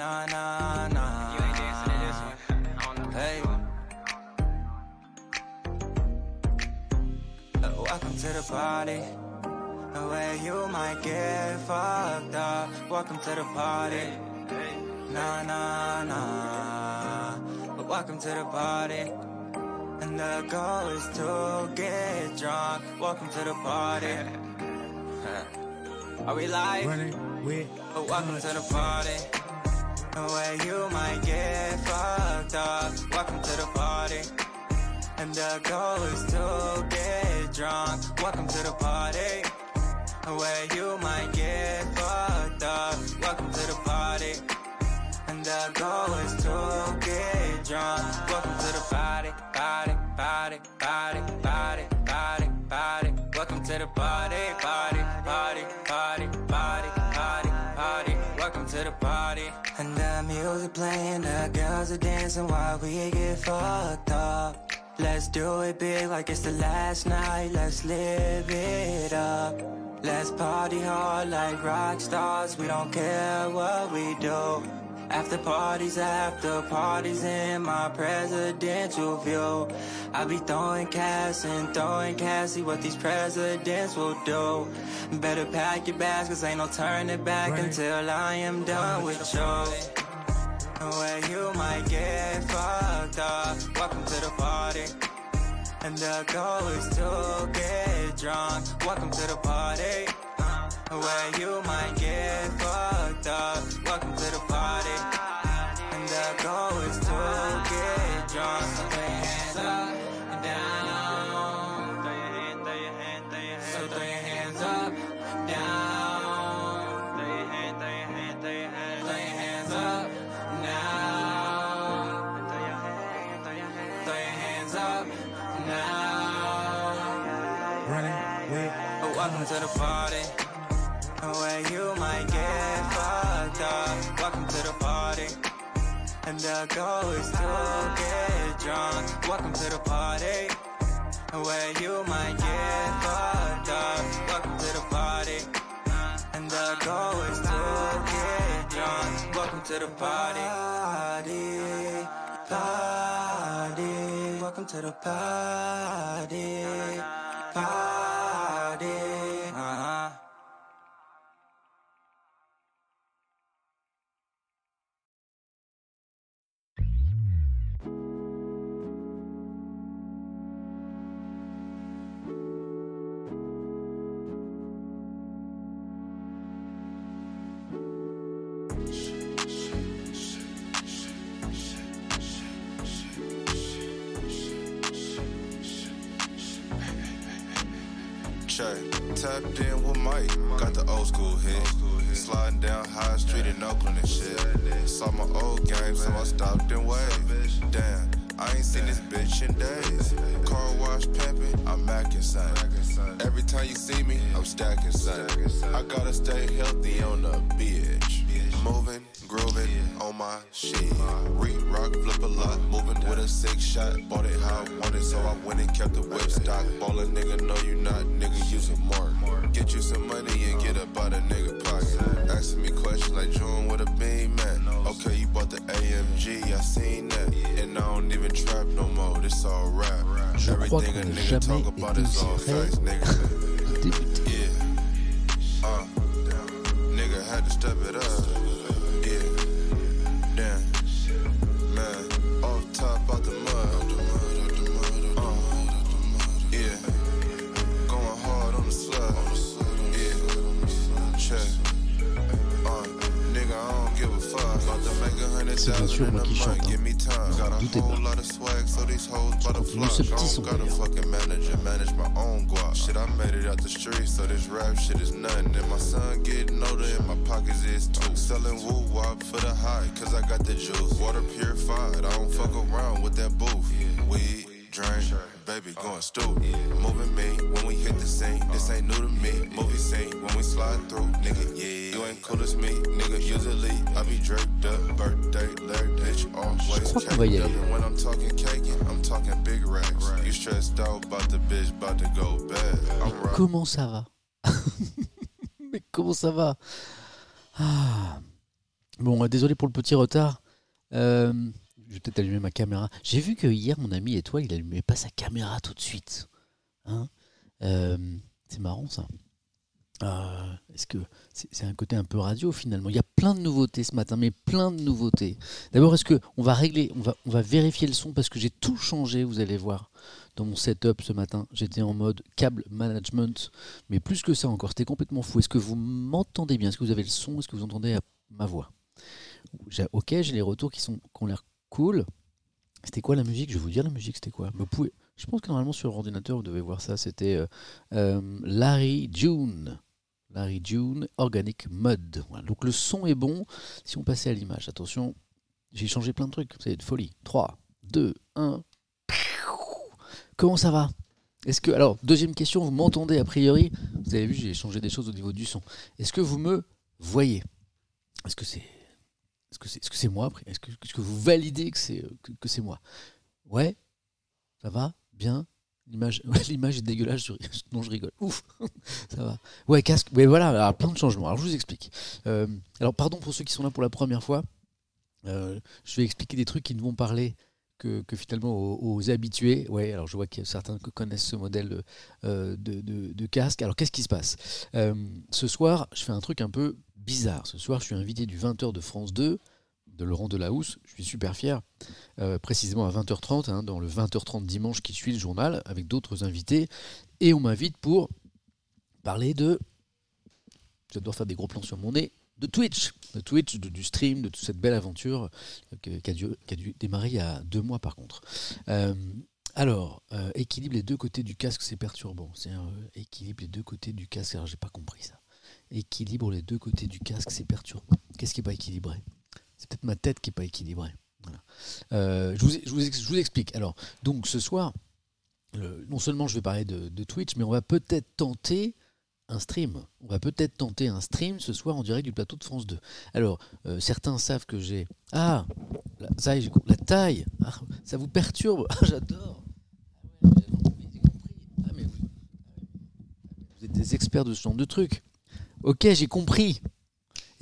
Nah, nah, nah. You ain't dancing to this one. I don't know. Hey. Uh, Welcome to the party. Where you might get fucked up. Welcome to the party. Nah, nah, nah. But welcome to the party. And the goal is to get drunk. Welcome to the party. Are we live? Running with But welcome to the party. Where you might get fucked up. Welcome to the party. And the goal is to get drunk. Welcome to the party. Where you might get fucked up. Welcome to the party. And the goal is to get drunk. Welcome to the party, party, party, party, party, party, party. Welcome to the party, party, party, party, party, party, party. Welcome to the party. And the music playing, the girls are dancing while we get fucked up. Let's do it big like it's the last night. Let's live it up. Let's party hard like rock stars. We don't care what we do. After parties, after parties in my presidential view. I be throwing cash and throwing cash, see what these presidents will do. Better pack your bags, cause ain't no turning back Right. until I am done with you. Where you might get fucked up. Welcome to the party. And the goal is to get drunk. Welcome to the party. Where you might get fucked up. Welcome to the party. And the goal is to get drunk. So throw your hands up and down. Throw your hand, throw your hand, throw your hand. So throw your hands up, down. Throw your hand, throw your hand, throw your hand. Throw your hands up now. Throw your hand, throw your hand. Throw your hands up now. running with Oh, welcome to the party. Where you might get fucked up. Welcome to the party. And the goal is to get drunk. Welcome to the party. Where you might get fucked up. Welcome to the party. And the goal is to get drunk. Welcome to the party. Party. Party. Welcome to the party. Party. Old school hit. Sliding down High Street in Oakland and shit. Saw my old game, so I stopped and waved. Damn, I ain't seen this bitch in days. Car wash pimping, I'm macking son. Every time you see me, I'm stacking son. I gotta stay healthy on the bitch. Moving, grooving on my shit. Re rock, flip a lot. Moving with a six shot. Bought it how I wanted, so I went and kept the whip stock. Ballin' nigga, no you not, nigga, use a mark. Get you some money and get up out a nigga pocket. Asking me questions like June with a beam, man. Okay, you bought the AMG, I seen that. And I don't even trap no more, this all rap. Everything a nigga talk about is all facts, nigga. Yeah. Uh, nigga had to step it up. C'est bien sûr moi qui chante, hein. Give me time. Got a doutez whole pas. lot of swag, so these hoes by the Nous, ce petit I son don't got a d'ailleurs. fucking manager, manage my own guap. Shit, I made it out the street, so this rap shit is nothing. And my son getting older, and my pockets is too. Selling woo wop for the high, cause I got the juice. Water purified, I don't fuck around with that booth. Weed, drink, baby going stupid. Moving me when we hit the scene. This ain't new to me. Movie scene when we slide through, nigga. Yeah, you ain't cool as me, nigga. Usually I be draped up, birthday, Larry, bitch, always when I'm talking caking, I'm talking big racks. You stressed out about the bitch, about to go bad. I'm right. Comment ça va? Mais comment ça va? Ah. Bon, euh, désolé pour le petit retard. Euh, je vais peut-être allumer ma caméra. J'ai vu que hier, mon ami Étoile, il allumait pas sa caméra tout de suite. Hein Euh, c'est marrant ça. Euh, Est-ce que c'est un côté un peu radio finalement? Il y a plein de nouveautés ce matin, mais plein de nouveautés. D'abord, est-ce que on va régler, on va, on va vérifier le son? Parce que j'ai tout changé, vous allez voir, dans mon setup ce matin. J'étais en mode câble management, mais plus que ça encore, c'était complètement fou. Est-ce que vous m'entendez bien? Est-ce que vous avez le son? Est-ce que vous entendez ma voix? Ok, j'ai les retours qui, sont, qui ont l'air cool. C'était quoi la musique? Je vais vous dire la musique, c'était quoi? Je pense que normalement sur l'ordinateur, vous devez voir ça. C'était euh, euh, Larry June. Larry June, Organic Mud. Donc le son est bon. Si on passait à l'image, attention, j'ai changé plein de trucs. C'est de folie. 3, 2, 1. Comment ça va? Est-ce que. Alors, deuxième question, vous m'entendez a priori? Vous avez vu, j'ai changé des choses au niveau du son. Est-ce que vous me voyez? Est-ce que c'est. Est-ce que c'est est -ce c'est moi Est-ce que, vous validez que c'est c'est moi? Ouais Ça va Bien L'image est dégueulasse, je, non je rigole. Ouf Ça va. Ouais, casque. Ouais, voilà, plein de changements. Alors je vous explique. Euh, alors pardon pour ceux qui sont là pour la première fois. Euh, je vais expliquer des trucs qui ne vont parler que, finalement aux, habitués. Ouais, alors je vois qu'il y a certains qui connaissent ce modèle euh, de, casque. Alors qu'est-ce qui se passe? Euh, Ce soir, je fais un truc un peu bizarre. Ce soir, je suis invité du 20h de France 2, de Laurent Delahousse. Je suis super fier. Euh, précisément à 20h30, hein, dans le 20h30 dimanche qui suit le journal, avec d'autres invités. Et on m'invite pour parler de. J'adore faire des gros plans sur mon nez. De Twitch, de Twitch, du stream, de toute cette belle aventure euh, qui, a dû, démarrer il y a deux mois par contre. Euh, alors, équilibre les deux côtés du casque, c'est perturbant. C'est un équilibre les deux côtés du casque. Alors, j'ai pas compris ça. Équilibre les deux côtés du casque, c'est perturbant. Qu'est-ce qui est pas équilibré? C'est peut-être ma tête qui est pas équilibrée. Voilà. Euh, je, vous, explique. Alors, donc ce soir, non seulement je vais parler de, Twitch, mais on va peut-être tenter un stream. On va peut-être tenter un stream ce soir en direct du plateau de France 2. Alors, euh, certains savent que j'ai... Ah La la taille Ah, Ça vous perturbe Ah, j'adore Ah vous êtes des experts de ce genre de trucs. Ok, j'ai compris.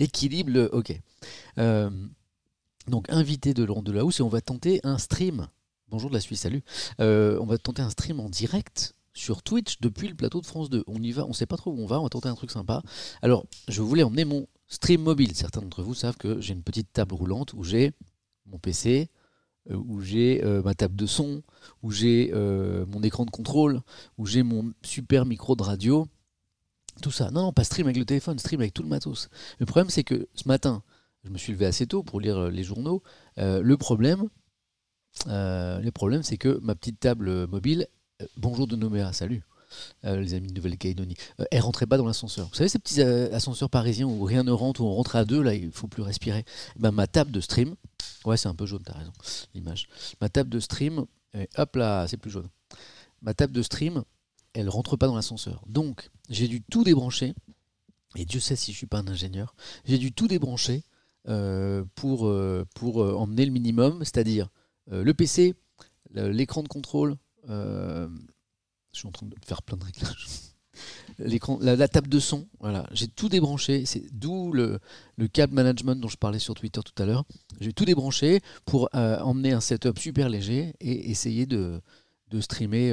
Équilibre, ok. Euh, donc, invité de Laurent Delahousse, et on va tenter un stream. Bonjour de la Suisse, salut. Euh, on va tenter un stream en direct sur Twitch depuis le plateau de France 2. On y va, on sait pas trop où on va, on va tenter un truc sympa. Alors, je voulais emmener mon stream mobile. Certains d'entre vous savent que j'ai une petite table roulante où j'ai mon PC, euh, où j'ai ma table de son, où j'ai mon écran de contrôle, où j'ai mon super micro de radio. Tout ça. Non, pas stream avec le téléphone, stream avec tout le matos. Le problème, c'est que ce matin, je me suis levé assez tôt pour lire euh, les journaux. Euh, le problème, euh, le problème, c'est que ma petite table mobile, bonjour de Nouméa, salut, les amis de Nouvelle-Calédonie, elle rentrait pas dans l'ascenseur. Vous savez ces petits ascenseurs parisiens où rien ne rentre, où on rentre à deux, là, il faut plus respirer. Eh Ben, ma table de stream, ouais, c'est un peu jaune, t'as raison, l'image. Ma table de stream, hop là, c'est plus jaune. Ma table de stream, elle rentre pas dans l'ascenseur. Donc, j'ai dû tout débrancher. Et Dieu sait si je suis pas un ingénieur. J'ai dû tout débrancher euh, pour, euh, euh, emmener le minimum, c'est-à-dire le PC, l'écran de contrôle. je suis en train de faire plein de réglages. La, la table de son, j'ai tout débranché. D'où le, le câble management dont je parlais sur Twitter tout à l'heure. J'ai tout débranché pour emmener un setup super léger et essayer de, streamer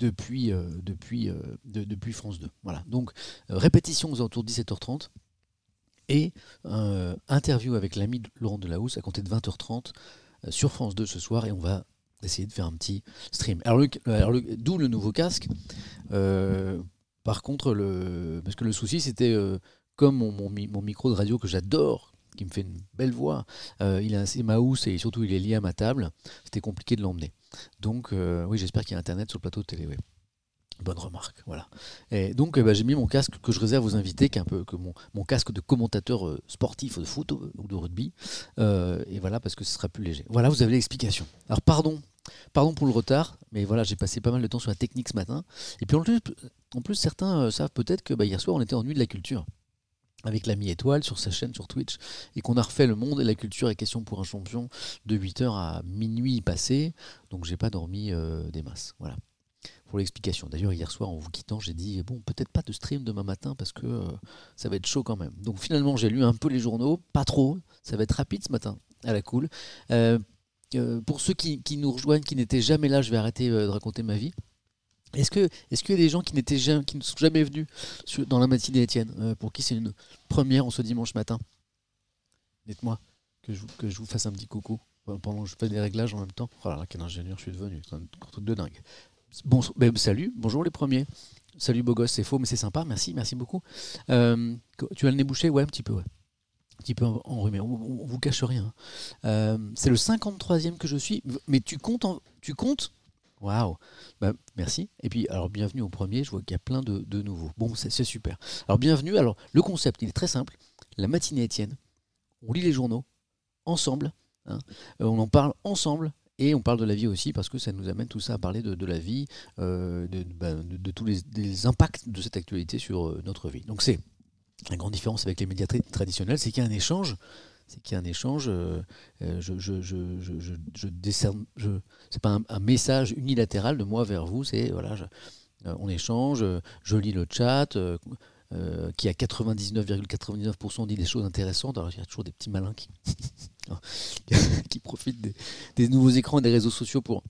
depuis, euh, depuis, euh, de- depuis France 2. Voilà. Donc euh, répétition aux alentours de 17h30 et interview avec l'ami Laurent Delahousse à compter de 20h30 euh, sur France 2 ce soir et on va essayer de faire un petit stream. Alors, d'où le nouveau casque. Par contre, le, parce que le souci c'était comme mon, mon micro de radio que j'adore, qui me fait une belle voix, euh, il est assez mouse et surtout il est lié à ma table, c'était compliqué de l'emmener. Donc euh, oui, j'espère qu'il y a internet sur le plateau de télé. Bonne remarque, voilà. Et donc eh ben, j'ai mis mon casque que je réserve aux invités, qui un peu que mon, casque de commentateur euh, sportif de foot ou de rugby. Euh, et voilà, parce que ce sera plus léger. Voilà, vous avez l'explication. Alors pardon, pardon pour le retard, mais voilà, j'ai passé pas mal de temps sur la technique ce matin. Et puis en plus, certains euh, savent peut-être que bah, hier soir on était en de la culture avec l'ami Étoile sur sa chaîne sur Twitch et qu'on a refait le monde et la culture et question pour un champion de 8h à minuit passé donc j'ai pas dormi euh, des masses voilà pour l'explication. D'ailleurs, hier soir, en vous quittant, j'ai dit bon, peut-être pas de stream demain matin parce que euh, ça va être chaud quand même. Donc finalement, j'ai lu un peu les journaux, pas trop. Ça va être rapide ce matin, à la cool. Euh, pour ceux qui, nous rejoignent, qui n'étaient jamais là, je vais arrêter de raconter ma vie. Est-ce que est-ce qu'il y a des gens qui n'étaient jamais, qui ne sont jamais venus dans la matinée Étienne, euh, pour qui c'est une première en ce dimanche matin Dites-moi que je, que je vous fasse un petit coucou pendant que je fais des réglages en même temps. Oh là là, quel ingénieur je suis devenu, c'est un truc de dingue. Bon, ben, salut, bonjour les premiers. Salut beau gosse, c'est faux, mais c'est sympa, merci, merci beaucoup. Euh, tu as le nez bouché? Ouais, un petit peu, ouais. Un petit peu en- enrhumé, on, on, on vous cache rien. hein. Euh, c'est le 53e que je suis, mais tu comptes, en- tu comptes Waouh Bah, Merci. Et puis, alors, bienvenue au premier, je vois qu'il y a plein de, de nouveaux. Bon, c'est super. Alors, bienvenue. Alors, le concept, il est très simple. La matinée Étienne, on lit les journaux ensemble, hein. Euh, on en parle ensemble, et on parle de la vie aussi, parce que ça nous amène tout ça à parler de, la vie, euh, de, ben, de- tous les, des impacts de cette actualité sur euh, notre vie. Donc, c'est la grande différence avec les médias tra- traditionnels, c'est qu'il y a un échange. C'est qu'il y a un échange. euh, euh, je, je, je, je, je, décerne. C'est pas un, message unilatéral de moi vers vous. C'est voilà, euh, on échange. euh, je lis le chat. qui à 99,99% dit des choses intéressantes. Alors il y a toujours des petits malins qui, qui profitent des, des nouveaux écrans et des réseaux sociaux pour,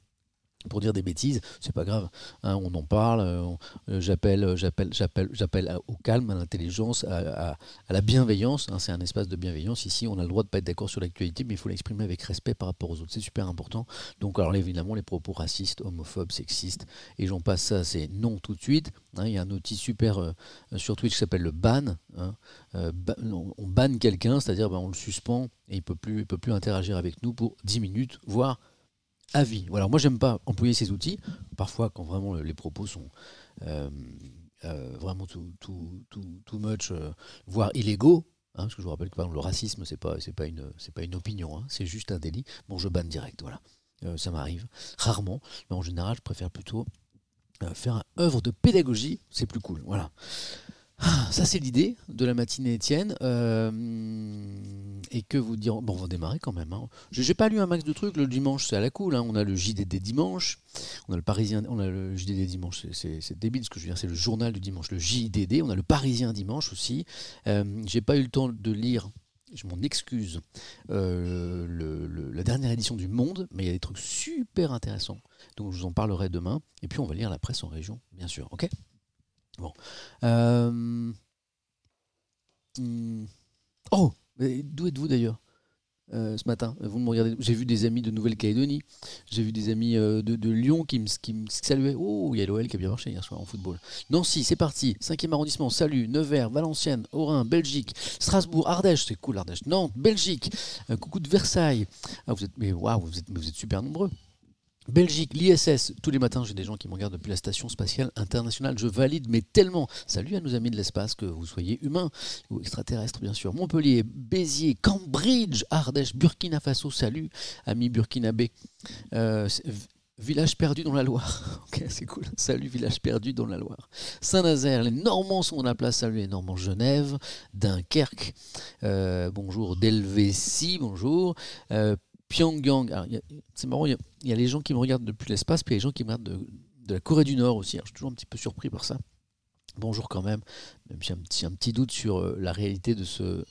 pour dire des bêtises. C'est pas grave. hein, on en parle. euh, euh, j'appelle, à- au calme, à l'intelligence, à, la bienveillance. hein, c'est un espace de bienveillance. Ici, on a le droit de pas être d'accord sur l'actualité, mais il faut l'exprimer avec respect par rapport aux autres. C'est super important. Donc, alors évidemment, les propos racistes, homophobes, sexistes, et j'en passe ça, c'est non tout de suite. hein. Il y a un outil super euh, sur Twitch qui s'appelle le ban. Euh, ba- on banne quelqu'un, c'est-à-dire ben, on le suspend et il peut peut plus interagir avec nous pour 10 minutes, voire à vie. Voilà, moi j'aime pas employer ces outils. Parfois, quand vraiment le- les propos sont euh, euh, vraiment too, too, too, too much, euh, voire illégaux. hein, parce que je vous rappelle que par exemple, le racisme, c'est pas, pas une, pas une opinion, hein, c'est juste un délit. Bon, je banne direct, voilà. Euh, ça m'arrive rarement, mais en général, je préfère plutôt faire une œuvre de pédagogie, c'est plus cool. Voilà. Ah, ça, c'est l'idée de la matinée Étienne. Euh, et que vous dire. Bon, on va démarrer quand même. Hein. J'ai j'ai pas lu un max de trucs. Le dimanche, c'est à la cool. hein. On a le JDD dimanche. On a le Parisien. On a le JDD dimanche. c'est- débile ce que je veux dire. C'est le journal du dimanche. Le JDD. On a le Parisien dimanche aussi. Euh, J'ai pas eu le temps de lire. Je m'en excuse. euh, la dernière édition du Monde, mais il y a des trucs super intéressants. Donc je vous en parlerai demain. Et puis on va lire la presse en région, bien sûr. Ok? Euh, hmm. Oh, d'où êtes-vous d'ailleurs euh, ce matin? Vous me regardez. J'ai vu des amis de Nouvelle-Calédonie. J'ai vu des amis euh, de, Lyon qui me, qui saluaient. Oh, il y a l'OL qui a bien marché hier soir en football. Nancy, c'est parti. 5e arrondissement, salut. Nevers, Valenciennes, Orin, Belgique, Strasbourg, Ardèche, c'est cool Ardèche. Nantes, Belgique. Coucou de Versailles. Ah, vous êtes, mais waouh, vous êtes, vous êtes super nombreux. Belgique, l'ISS, tous les matins j'ai des gens qui me regardent depuis la station spatiale internationale, je valide mais tellement. Salut à nos amis de l'espace, que vous soyez humains ou extraterrestres bien sûr. Montpellier, Béziers, Cambridge, Ardèche, Burkina Faso, salut amis burkinabés. Euh, Village perdu dans la Loire. Ok, c'est cool. Salut, village perdu dans la Loire. Saint-Nazaire, les Normands sont dans la place. Salut, les Normands. Genève, Dunkerque. Euh, bonjour, Delvétie. Bonjour. Euh, Pyongyang. C'est marrant, il y a les gens qui me regardent depuis l'espace, puis il y a les gens qui me regardent de, la Corée du Nord aussi. Je suis toujours un petit peu surpris par ça. Bonjour quand même, même si j'ai un petit, doute sur euh, la réalité de ce,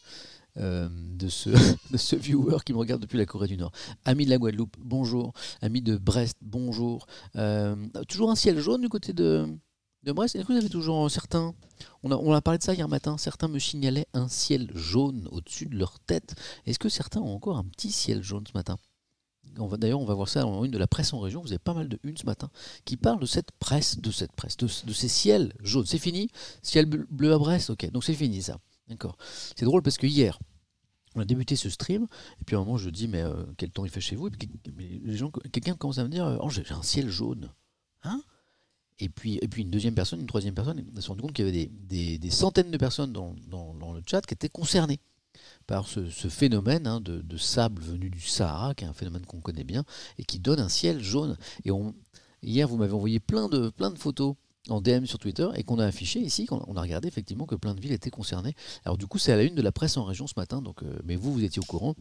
euh, de, ce, viewer qui me regarde depuis la Corée du Nord. Ami de la Guadeloupe, bonjour. Ami de Brest, bonjour. Euh, toujours un ciel jaune du côté de, Brest. Est-ce que vous avez toujours certains on a, parlé de ça hier matin. Certains me signalaient un ciel jaune au-dessus de leur tête. Est-ce que certains ont encore un petit ciel jaune ce matin? D'ailleurs, on va voir ça dans une de la presse en région. Vous avez pas mal de une ce matin qui parlent de cette presse, de cette presse, de, ces ciels jaunes. C'est fini? Ciel bleu, à Brest? Ok, donc c'est fini ça. D'accord. C'est drôle parce que hier, on a débuté ce stream, et puis à un moment je dis mais euh, quel temps il fait chez vous? Et puis quelqu'un commence à me dire oh j'ai un ciel jaune. Hein? Et puis, une deuxième personne, une troisième personne, on s'est rendu compte qu'il y avait des, centaines de personnes dans le chat qui étaient concernées par ce, phénomène hein, de, sable venu du Sahara, qui est un phénomène qu'on connaît bien, et qui donne un ciel jaune. Et hier, vous m'avez envoyé plein de, plein de photos en DM sur Twitter et qu'on a affiché ici, qu'on a- on a regardé effectivement que plein de villes étaient concernées. Alors du coup, c'est à la une de la presse en région ce matin, donc, euh, mais vous, vous étiez au courant.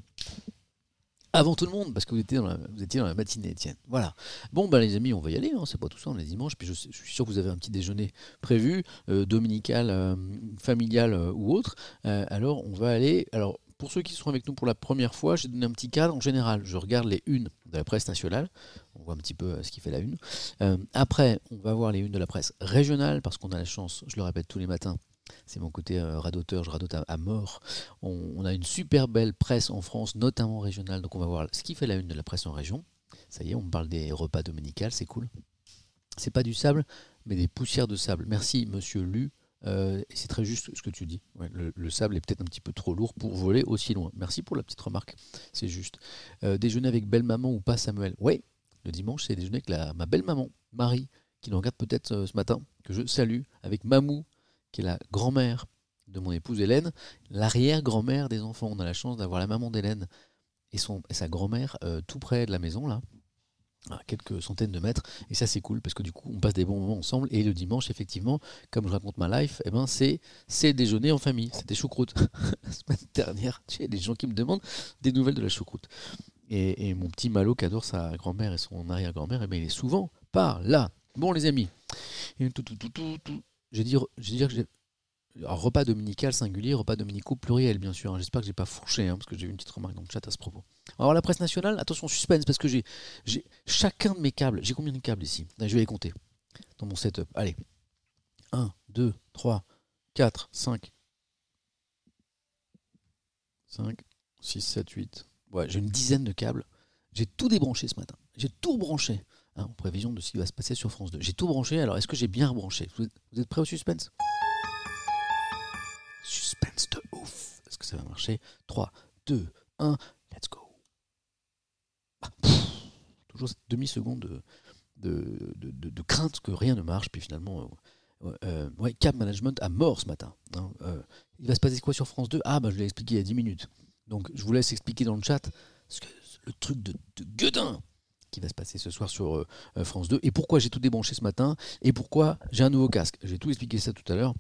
Avant tout le monde, parce que vous étiez dans la, matinée, Étienne. Voilà. Bon, ben les amis, on va y aller, hein, c'est pas tout ça, on est dimanche, puis je, je suis sûr que vous avez un petit déjeuner prévu, euh, dominical, euh, familial euh, ou autre. Alors, on va aller. Alors, pour ceux qui sont avec nous pour la première fois, j'ai donné un petit cadre en général. Je regarde les unes de la presse nationale, on voit un petit peu ce qui fait la une. Après, on va voir les unes de la presse régionale, parce qu'on a la chance, je le répète tous les matins, c'est mon côté euh, radoteur, je radote à, mort. On, a une super belle presse en France, notamment régionale, donc on va voir ce qui fait la une de la presse en région. Ça y est, on parle des repas dominicales, c'est cool. C'est pas du sable, mais des poussières de sable. Merci, monsieur Lu. Euh, c'est très juste ce que tu dis. Le, le sable est peut-être un petit peu trop lourd pour voler aussi loin. Merci pour la petite remarque. C'est juste. Euh, déjeuner avec belle maman ou pas, Samuel? Oui, le dimanche, c'est déjeuner avec ma belle maman, Marie, qui nous regarde peut-être ce matin, que je salue, avec Mamou, qui est la grand-mère de mon épouse Hélène, l'arrière-grand-mère des enfants. On a la chance d'avoir la maman d'Hélène et, et sa grand-mère euh, tout près de la maison, là, à quelques centaines de mètres. Et ça, c'est cool parce que du coup, on passe des bons moments ensemble. Et le dimanche, effectivement, comme je raconte ma life, eh ben, c'est, déjeuner en famille. C'était choucroute. la semaine dernière, il des gens qui me demandent des nouvelles de la choucroute. Et, et mon petit Malo qui adore sa grand-mère et son arrière-grand-mère, eh ben, il est souvent par là. Bon, les amis. Tout, tout, tout, tout, tout. Je vais dire, que j'ai. Alors, repas dominical singulier, repas dominicaux pluriel, bien sûr. hein. J'espère que j'ai pas fourché, hein, parce que j'ai eu une petite remarque dans le chat à ce propos. Alors, la presse nationale, attention, suspense, parce que j'ai, chacun de mes câbles. J'ai combien de câbles ici? Je vais les compter dans mon setup. Allez. 1, 2, 3, 4, 5. 5, 6, 7, 8. Ouais, j'ai une dizaine de câbles. J'ai tout débranché ce matin. J'ai tout branché. Hein, en prévision de ce qui va se passer sur France 2. J'ai tout branché. Alors, est-ce que j'ai bien rebranché vous êtes, prêts au suspense Suspense de ouf. Est-ce que ça va marcher 3, 2, 1, let's go. Ah, toujours cette demi-seconde de, crainte que rien ne marche, puis finalement, euh, euh, Cap Management à mort ce matin. hein. Euh, il va se passer quoi sur France 2 Ah, bah, je l'ai expliqué il y a 10 minutes. Donc, je vous laisse expliquer dans le chat le truc de, de gueudin qui va se passer ce soir sur euh, France 2 et pourquoi j'ai tout débranché ce matin et pourquoi j'ai un nouveau casque? J'ai tout expliqué ça tout à l'heure.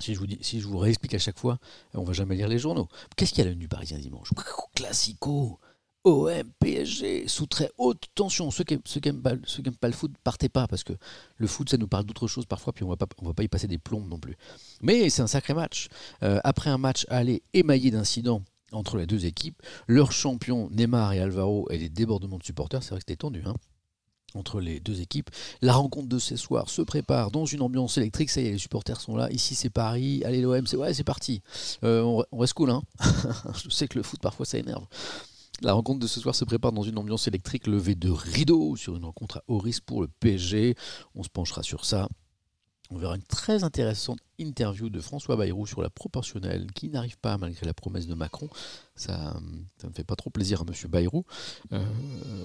Si je vous dis, si je vous réexplique à chaque fois, on va jamais lire les journaux. Qu'est-ce qu'il y a à du Parisien dimanche? Classico, OM, PSG, sous très haute tension. Ceux qui, ceux qui aiment pas, pas le foot, partez pas parce que le foot, ça nous parle d'autre chose parfois, puis on on va pas y passer des plombes non plus. Mais c'est un sacré match. Euh, après un match aller émaillé d'incidents entre les deux équipes, leurs champions Neymar et Alvaro et les débordements de supporters, c'est vrai que c'était tendu. Hein entre les deux équipes. La rencontre de ce soir se prépare dans une ambiance électrique. Ça y est, les supporters sont là. Ici, c'est Paris. Allez, l'OM, c'est ouais, c'est parti. Euh, on, on reste cool, hein. Je sais que le foot parfois ça énerve. La rencontre de ce soir se prépare dans une ambiance électrique levée de rideau sur une rencontre à haut risque pour le PSG. On se penchera sur ça. On verra une très intéressante interview de François Bayrou sur la proportionnelle qui n'arrive pas malgré la promesse de Macron. Ça ne fait pas trop plaisir à Monsieur Bayrou. Euh,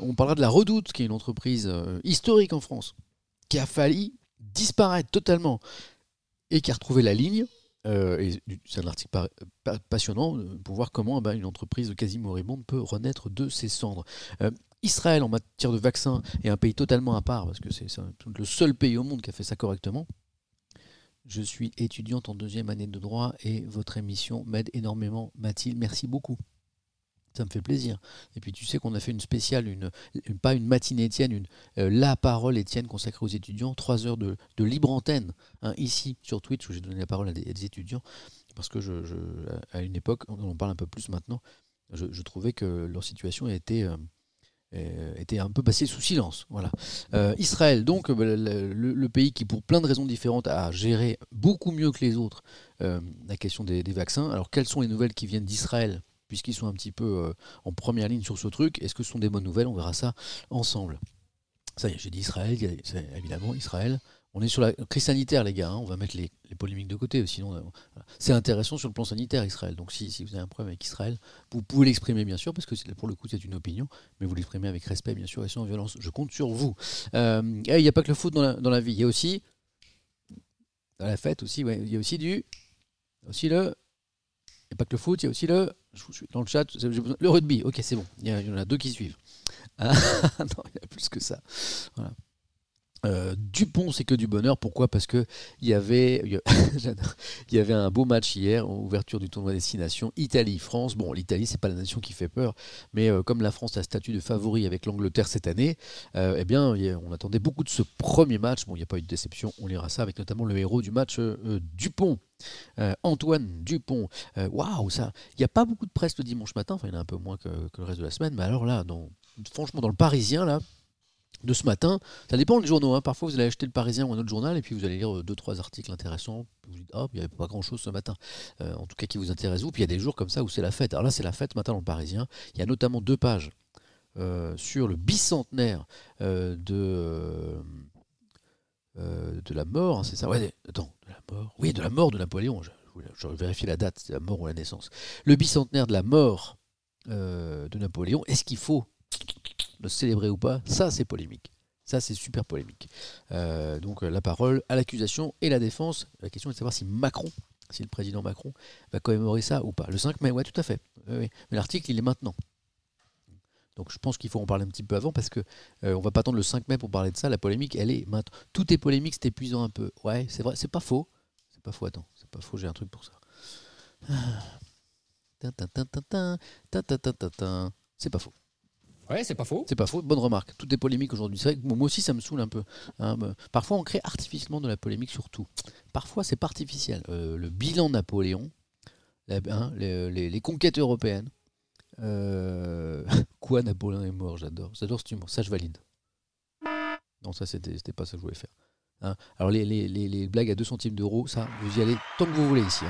on parlera de la Redoute, qui est une entreprise euh, historique en France, qui a failli disparaître totalement et qui a retrouvé la ligne. Euh, c'est un article pa- pa- passionnant pour voir comment eh ben, une entreprise quasi moribonde peut renaître de ses cendres. Israël, en matière de vaccins, est un pays totalement à part, parce que c'est le seul pays au monde qui a fait ça correctement. Je suis étudiante en deuxième année de droit et votre émission m'aide énormément, Mathilde. Merci beaucoup. Ça me fait plaisir. Et puis tu sais qu'on a fait une spéciale, une, pas une matinée Étienne, une euh, la parole Étienne consacrée aux étudiants, trois heures de, libre antenne, hein, ici sur Twitch où j'ai donné la parole à des, étudiants, parce que à une époque, on en parle un peu plus maintenant, je, trouvais que leur situation était, euh, était un peu passée sous silence. Voilà. Euh, Israël, donc euh, le, pays qui, pour plein de raisons différentes, a géré beaucoup mieux que les autres euh, la question des, vaccins. Alors, quelles sont les nouvelles qui viennent d'Israël puisqu'ils sont un petit peu euh, en première ligne sur ce truc? Est-ce que ce sont des bonnes nouvelles? On verra ça ensemble. Ça y est, j'ai dit Israël, évidemment Israël. On est sur la crise sanitaire, les gars. hein, on va mettre les, polémiques de côté, sinon euh, c'est intéressant sur le plan sanitaire, Israël. Donc si, vous avez un problème avec Israël, vous pouvez l'exprimer bien sûr, parce que pour le coup c'est une opinion, mais vous l'exprimez avec respect bien sûr et sans violence. Je compte sur vous. Euh, et il n'y a pas que le foot dans la, vie, il y a aussi dans la fête aussi, il y a aussi du, aussi le il n'y a pas que le foot, il y a aussi le. Je suis dans le chat, le rugby. Ok, c'est bon. Il y, a- il y en a deux qui suivent. Ah, non, il y a plus que ça. Voilà. Euh, Dupont, c'est que du bonheur. Pourquoi? Parce que il y avait, il y avait un beau match hier, ouverture du tournoi Destination Italie-France. Bon, l'Italie, c'est pas la nation qui fait peur, mais euh, comme la France a statut de favori avec l'Angleterre cette année, euh, eh bien, on attendait beaucoup de ce premier match. Bon, il n'y a pas eu de déception. On lira ça avec notamment le héros du match, Dupont. Antoine Dupont, waouh, ça, il n'y a pas beaucoup de presse le dimanche matin, enfin il y en a un peu moins que, le reste de la semaine, mais alors là, non, franchement, dans le Parisien, là, de ce matin. Ça dépend des journaux. Hein. Parfois, vous allez acheter le Parisien ou un autre journal et puis vous allez lire euh, deux, trois articles intéressants. Vous dites, oh, il n'y avait pas grand-chose ce matin. Euh, en tout cas, qui vous intéresse vous. Puis il y a des jours comme ça où c'est la fête. Alors là, c'est la fête matin dans le Parisien. Il y a notamment deux pages euh, sur le bicentenaire de, la mort. Hein, c'est ça? Attends, de la mort? Oui, de la mort de Napoléon. Je, je vérifie la date, c'est la mort ou la naissance. Le bicentenaire de la mort de Napoléon. Est-ce qu'il faut le célébrer ou pas, ça c'est polémique. Ça c'est super polémique. Euh, donc la parole à l'accusation et la défense. La question est de savoir si Macron, si le président Macron va commémorer ça ou pas. Le 5 mai, ouais, tout à fait. Mais l'article il est maintenant. Donc je pense qu'il faut en parler un petit peu avant parce que euh, on va pas attendre le 5 mai pour parler de ça. La polémique, elle est maintenant. Tout est polémique, c'est épuisant un peu. Ouais, c'est vrai, c'est pas faux. C'est pas faux. Attends, c'est pas faux. J'ai un truc pour ça. C'est pas faux. Ouais, c'est pas faux. C'est pas faux, bonne remarque. Tout est polémique aujourd'hui. C'est vrai que moi aussi, ça me saoule un peu. Hein, parfois, on crée artificiellement de la polémique sur tout. Parfois, c'est pas artificiel. Euh, le bilan Napoléon, hein, les, conquêtes européennes. Euh, quoi, Napoléon est mort J'adore. J'adore ce humour. Ça, je valide. Non, ça, c'était pas ça que je voulais faire. Hein. Alors, les, blagues à 2 centimes d'euros, ça, vous y allez tant que vous voulez ici.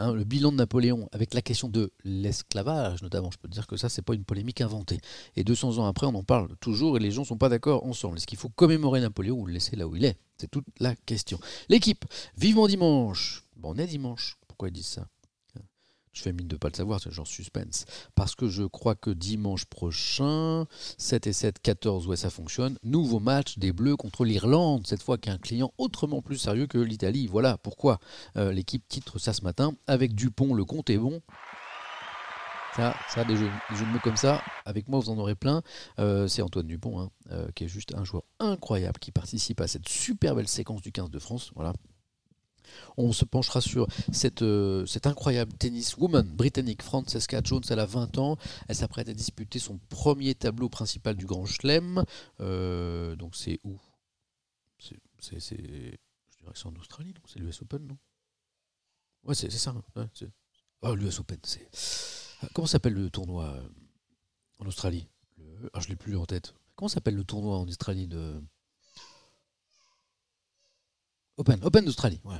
Hein, le bilan de Napoléon avec la question de l'esclavage, notamment, je peux te dire que ça, c'est pas une polémique inventée. Et 200 ans après, on en parle toujours et les gens sont pas d'accord ensemble. Est-ce qu'il faut commémorer Napoléon ou le laisser là où il est? C'est toute la question. L'équipe, vivement dimanche. Bon, on est dimanche. Pourquoi ils disent ça? Je fais mine de ne pas le savoir, c'est genre suspense. Parce que je crois que dimanche prochain, 7 et 7, 14, ouais, ça fonctionne. Nouveau match des Bleus contre l'Irlande, cette fois qu'un client autrement plus sérieux que l'Italie. Voilà pourquoi euh, l'équipe titre ça ce matin. Avec Dupont, le compte est bon. Ça, ça des, jeux, de mots comme ça, avec moi vous en aurez plein. Euh, c'est Antoine Dupont, hein, euh, qui est juste un joueur incroyable, qui participe à cette super belle séquence du 15 de France. Voilà, on se penchera sur cette, euh, cette incroyable tenniswoman britannique Francesca Jones. Elle a 20 ans. Elle s'apprête à disputer son premier tableau principal du Grand Chelem. Euh, donc c'est où? C'est, Je dirais que c'est en Australie, C'est l'US Open, non? Ouais, c'est, ça. Hein. oh, l'US Open, c'est. Comment s'appelle le tournoi euh, en Australie? Ah, Je l'ai plus en tête. Comment s'appelle le tournoi en Australie de. Open, Open d'Australie. Ouais,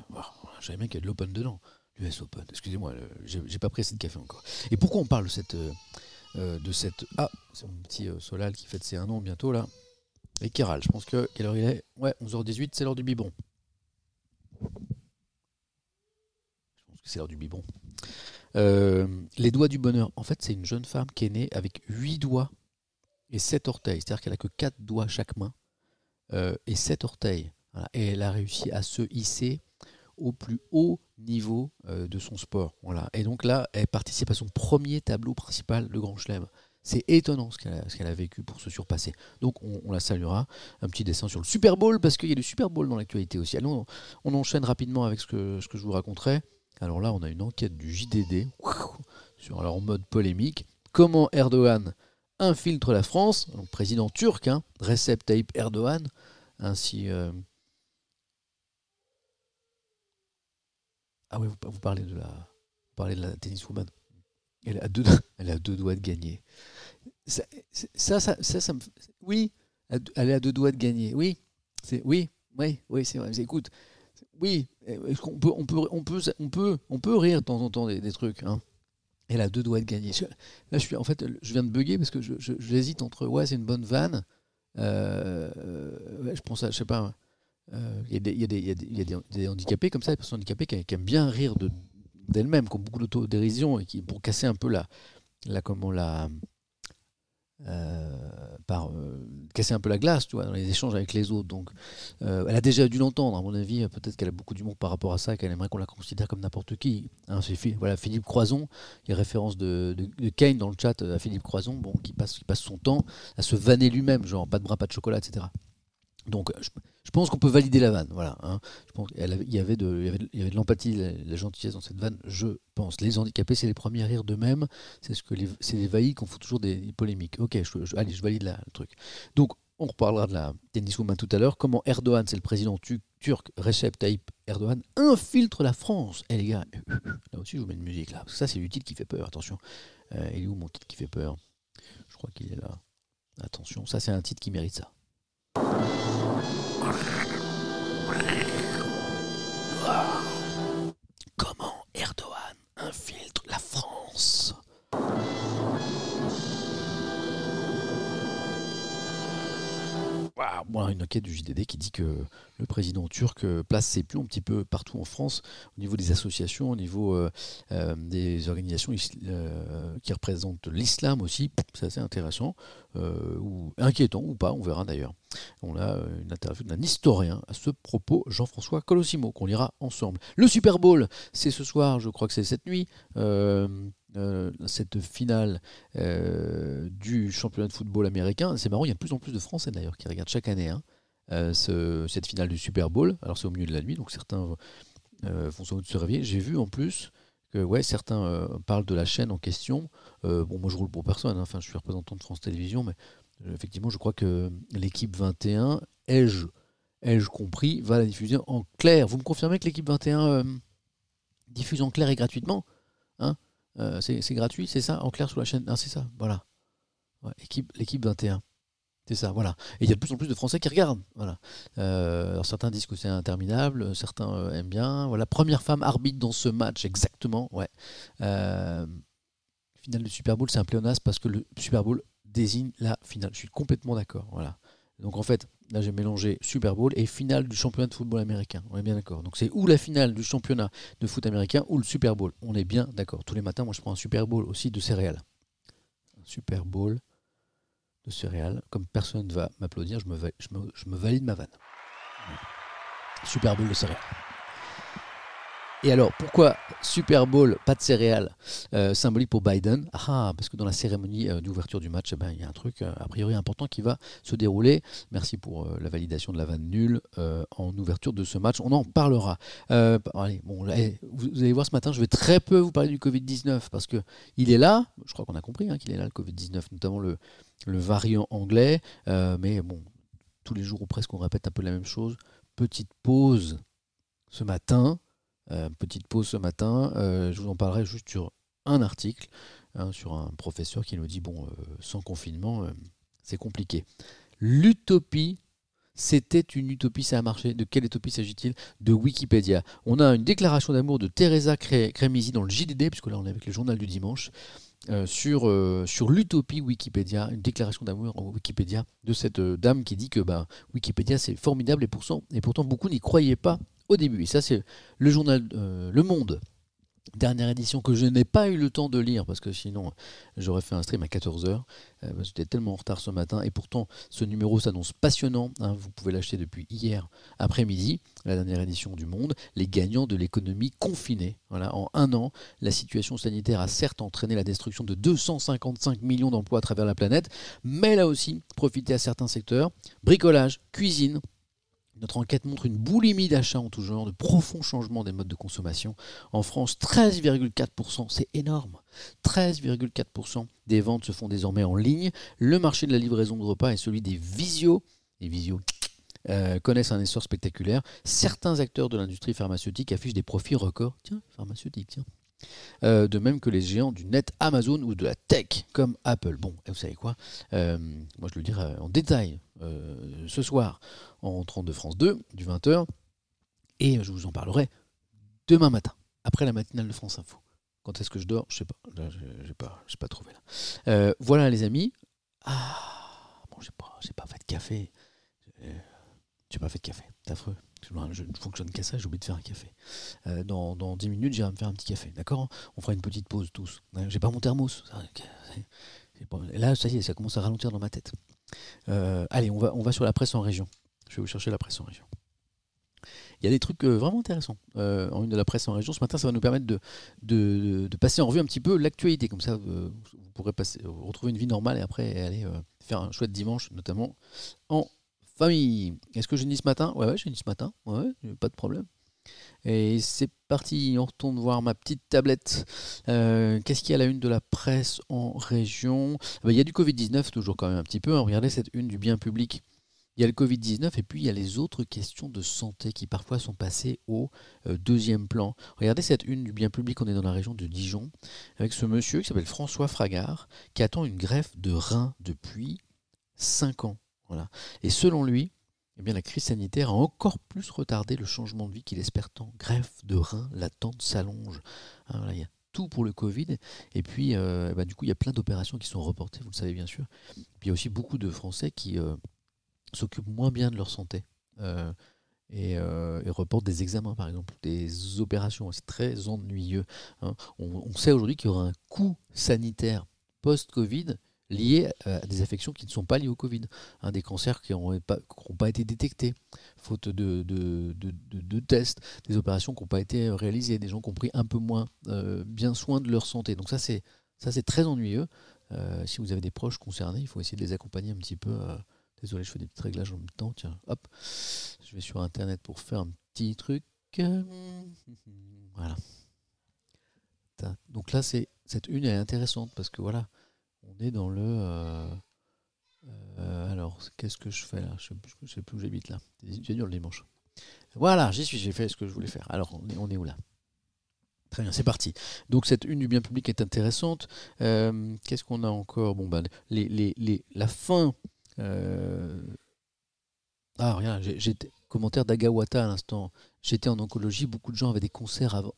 J'avais bien qu'il y a de l'Open dedans. L'US Open. Excusez-moi, j'ai pas pris assez de café encore. Et pourquoi on parle de cette. Euh, euh, de cette ah, c'est mon petit euh, Solal qui fête ses un an bientôt là. Et Kéral, je pense que. Quelle heure il est? Ouais, 11h18, c'est l'heure du biberon. Je pense que c'est l'heure du biberon. les doigts du bonheur. En fait, c'est une jeune femme qui est née avec 8 doigts et 7 orteils. C'est-à-dire qu'elle a que 4 doigts chaque main et 7 orteils. Et elle a réussi à se hisser au plus haut niveau euh, de son sport. Voilà. Et donc là, elle participe à son premier tableau principal, le Grand Chelem. C'est étonnant ce qu'elle a, vécu pour se surpasser. Donc on, la saluera. Un petit dessin sur le Super Bowl, parce qu'il y a le Super Bowl dans l'actualité aussi. Allons, on enchaîne rapidement avec ce que, je vous raconterai. Alors là, on a une enquête du JDD sur alors mode polémique. Comment Erdogan infiltre la France? Donc, Président turc, hein, Recep Tayyip Erdogan, ainsi euh, Ah oui, vous, parlez de la, vous parlez de la tenniswoman. Elle a deux, elle a deux doigts de gagner. Ça, ça, ça, ça, me, oui, elle a deux doigts de gagner. Oui, c'est, oui, oui, oui, c'est vrai. Écoute, oui, on peut, on peut, on peut, on peut, on peut rire de temps en temps des, trucs. Hein. Elle a deux doigts de gagner. là, je suis, en fait, je viens de bugger parce que je, j'hésite entre ouais, c'est une bonne vanne. Euh, je pense à, je sais pas, il y, a des handicapés comme ça, des personnes handicapées qui, aiment bien rire d'elles-mêmes, qui ont beaucoup d'autodérision et qui, pour casser un peu la, comment, la, euh, euh, casser un peu la glace, tu vois, dans les échanges avec les autres. Donc, euh, elle a déjà dû l'entendre, à mon avis. Peut-être qu'elle a beaucoup d'humour par rapport à ça, qu'elle aimerait qu'on la considère comme n'importe qui. Hein, voilà, Philippe Croison, il y a référence de, de- de Kane dans le chat à Philippe Croison, bon, qui passe, qui passe son temps à se vanner lui-même, genre pas de bras, pas de chocolat, etc. Donc, je, je pense qu'on peut valider la vanne. Voilà, il y avait de, l'empathie, la, la gentillesse dans cette vanne. Je pense. Les handicapés, c'est les premiers à rire d'eux-mêmes. C'est ce que les, les vaillis qu'on fout toujours des, polémiques. Ok, je, allez, je valide la- le truc. Donc, on reparlera de la tenniswoman tout à l'heure. Comment Erdogan, c'est le président tu- turc Recep Tayyip Erdogan, infiltre la France. Eh les gars, là aussi je vous mets une musique là. Ça, c'est du titre qui fait peur. Attention. Euh, il est où mon titre qui fait peur? Je crois qu'il est là. Attention, ça c'est un titre qui mérite ça. Comment Erdogan la Voilà une enquête du JDD qui dit que le président turc euh, place ses pions un petit peu partout en France, au niveau des associations, au niveau euh, euh, des organisations qui représentent l'islam aussi. C'est assez intéressant, ou inquiétant ou pas, on verra d'ailleurs. On a une interview d'un historien à ce propos, Jean-François Colossimo, qu'on lira ensemble. Le Super Bowl, c'est ce soir, je crois que c'est cette nuit, euh, cette finale euh, du championnat de football américain. C'est marrant, il y a de plus en plus de Français d'ailleurs qui regardent chaque année hein, euh, ce- cette finale du Super Bowl. Alors c'est au milieu de la nuit, donc certains vont sans doute se réveiller. J'ai vu en plus que ouais, certains parlent de la chaîne en question. Bon, moi je roule pour personne, hein. enfin je suis représentant de France Télévisions, mais effectivement je crois que l'équipe 21, ai-je ai-je compris, va la diffuser en clair. Vous me confirmez que l'équipe 21 euh, diffuse en clair et gratuitement hein? Euh, c'est, gratuit, c'est ça En clair sur la chaîne c'est ça, voilà. Équipe, l'équipe 21. C'est ça, voilà. Et il y a de plus en plus de Français qui regardent. Voilà. Euh, alors certains disent que c'est interminable, certains euh, aiment bien. Voilà, première femme arbitre dans ce match, exactement. Ouais. Finale du Super Bowl, c'est un pléonasme parce que le Super Bowl désigne la finale. Je suis complètement d'accord. Voilà. Donc en fait, là j'ai mélangé Super Bowl et finale du championnat de football américain. On est bien d'accord. Donc c'est ou la finale du championnat de foot américain ou le Super Bowl. On est bien d'accord. Tous les matins, moi je prends un Super Bowl aussi de céréales. Un Super Bowl de céréales. Comme personne ne va m'applaudir, je me, valide ma vanne. Super Bowl de céréales. Et alors, pourquoi Super Bowl, pas de céréales, euh, symbolique pour Biden? Ah, parce que dans la cérémonie euh, d'ouverture du match, eh ben, il y a un truc euh, a priori important qui va se dérouler. Merci pour la validation de la vanne nulle en ouverture de ce match. On en parlera. Allez, eh, vous, allez voir ce matin, je vais très peu vous parler du Covid-19 parce que il est là. Je crois qu'on a compris hein, qu'il est là, le Covid-19, notamment le, variant anglais. Mais bon, tous les jours ou presque, on répète un peu la même chose. Petite pause ce matin. Euh, petite pause ce matin. Euh, je vous en parlerai juste sur un article, hein, sur un professeur qui nous dit bon, euh, sans confinement, c'est compliqué. L'utopie, c'était une utopie, ça a marché. De quelle utopie s'agit-il? De Wikipédia. On a une déclaration d'amour de Teresa Crémisi dans le JDD, puisque là on est avec le journal du dimanche, euh, sur, euh, sur l'utopie Wikipédia, une déclaration d'amour en Wikipédia de cette euh, dame qui dit que ben, Wikipédia c'est formidable et pourtant, et pourtant beaucoup n'y croyaient pas au début. Et ça c'est le journal Le Monde. Dernière édition que je n'ai pas eu le temps de lire parce que sinon j'aurais fait un stream à 14h. J'étais tellement en retard ce matin et pourtant ce numéro s'annonce passionnant. hein. vous pouvez l'acheter depuis hier après-midi, la dernière édition du Monde. Les gagnants de l'économie confinée. En un an, la situation sanitaire a certes entraîné la destruction de 255 millions d'emplois à travers la planète, mais elle a aussi profité à certains secteurs bricolage, cuisine, notre enquête montre une boulimie d'achat en tout genre, de profonds changements des modes de consommation. En France, 13,4%, c'est énorme. 13,4% des ventes se font désormais en ligne. Le marché de la livraison de repas et celui des visios, les visios euh, connaissent un essor spectaculaire. Certains acteurs de l'industrie pharmaceutique affichent des profits records. Tiens, pharmaceutique, tiens. Euh, de même que les géants du net Amazon ou de la tech comme Apple. Bon, et vous savez quoi Euh, Moi je le dirai en détail euh, ce soir en 32 France 2 du 20h et je vous en parlerai demain matin après la matinale de France Info. Quand est-ce que je dors? Je sais pas. Là, j'ai pas, trouvé là. Voilà les amis. Ah, bon, j'ai pas, pas fait de café. J'ai pas fait de café. C'est affreux. Je je ne fonctionne qu'à ça, j'ai oublié de faire un café. Euh, dans, dans 10 minutes, j'irai me faire un petit café, d'accord? On fera une petite pause tous. Euh, J'ai pas mon thermos. Là, ça y est, ça commence à ralentir dans ma tête. Euh, allez, on va, on va sur la presse en région. Je vais vous chercher la presse en région. Il y a des trucs euh, vraiment intéressants en une de la presse en région. Ce matin, ça va nous permettre de, de, passer en revue un petit peu l'actualité. Comme ça, vous pourrez retrouver une vie normale et après aller faire un chouette dimanche, notamment en famille. Est-ce que j'ai dit ce matin? Ouais, ouais, j'ai dit ce matin. Ouais, ouais, pas de problème. Et c'est parti, on retourne voir ma petite tablette. Euh, Qu'est-ce qu'il y a à la une de la presse en région? Ah bah, Il y a du Covid-19, toujours quand même un petit peu. hein. Regardez cette une du bien public. Il y a le Covid-19 et puis il y a les autres questions de santé qui parfois sont passées au euh, deuxième plan. Regardez cette une du bien public, on est dans la région de Dijon, avec ce monsieur qui s'appelle François Fragard, qui attend une greffe de rein depuis 5 ans. Et selon lui, eh bien, la crise sanitaire a encore plus retardé le changement de vie qu'il espère tant. Greffe de rein, l'attente s'allonge. Hein, il y a tout pour le Covid. Et puis, euh, bah, du coup, il y a plein d'opérations qui sont reportées, vous le savez bien sûr. Puis il y a aussi beaucoup de Français qui euh, s'occupent moins bien de leur santé. euh, et, reportent des examens, par exemple, des opérations. C'est très ennuyeux. hein. On sait aujourd'hui qu'il y aura un coût sanitaire post-Covid lié à des affections qui ne sont pas liées au Covid. hein, des cancers qui n'ont pas, été détectés, faute de, tests, des opérations qui n'ont pas été réalisées, des gens qui ont pris un peu moins euh, bien soin de leur santé. Donc ça, c'est très ennuyeux. Euh, si vous avez des proches concernés, il faut essayer de les accompagner un petit peu. euh. Désolé, je fais des petits réglages en même temps. Tiens, hop, je vais sur Internet pour faire un petit truc. Voilà. Donc là, c'est cette une elle est intéressante parce que voilà, est dans le. euh, euh, alors, qu'est-ce que je fais là? Je je sais plus où j'habite là. C'est dur le dimanche. Voilà, j'y suis, j'ai fait ce que je voulais faire. Alors, on est, on est où là? Très bien, c'est parti. Donc cette une du bien public est intéressante. Euh, Qu'est-ce qu'on a encore? Bon, ben, la fin. Ah, j'ai- j'étais commentaire d'Agawata à l'instant. J'étais en oncologie, beaucoup de gens avaient des,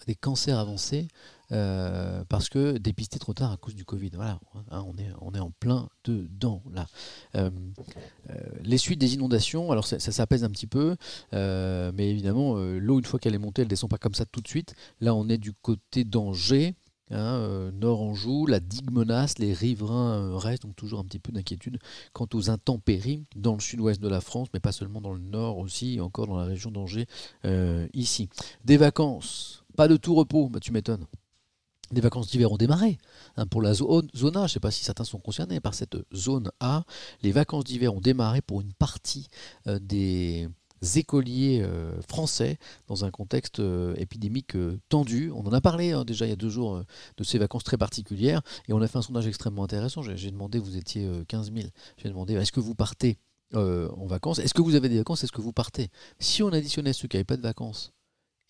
des cancers avancés euh, parce que dépistés trop tard à cause du Covid. Voilà, hein, on, est, on est en plein dedans là. Euh, euh, les suites des inondations, alors ça, ça s'apaise un petit peu, mais évidemment, l'eau, une fois qu'elle est montée, elle descend pas comme ça tout de suite. Là, on est du côté d'Angers, hein, Nord Anjou, la digue menace, les riverains restent, donc toujours un petit peu d'inquiétude quant aux intempéries dans le sud-ouest de la France, mais pas seulement dans le nord aussi, encore dans la région d'Angers ici. Des vacances, pas de tout repos, bah, tu m'étonnes. Les vacances d'hiver ont démarré hein, pour la zone, A. Je ne sais pas si certains sont concernés par cette zone A. Les vacances d'hiver ont démarré pour une partie euh, des écoliers euh, français dans un contexte euh, épidémique tendu. On en a parlé hein, déjà il y a deux jours de ces vacances très particulières et on a fait un sondage extrêmement intéressant. J'ai demandé, vous étiez euh, 15 000, j'ai demandé est-ce que vous partez en vacances? Est-ce que vous avez des vacances? Est-ce que vous partez? Si on additionnait ceux qui n'avaient pas de vacances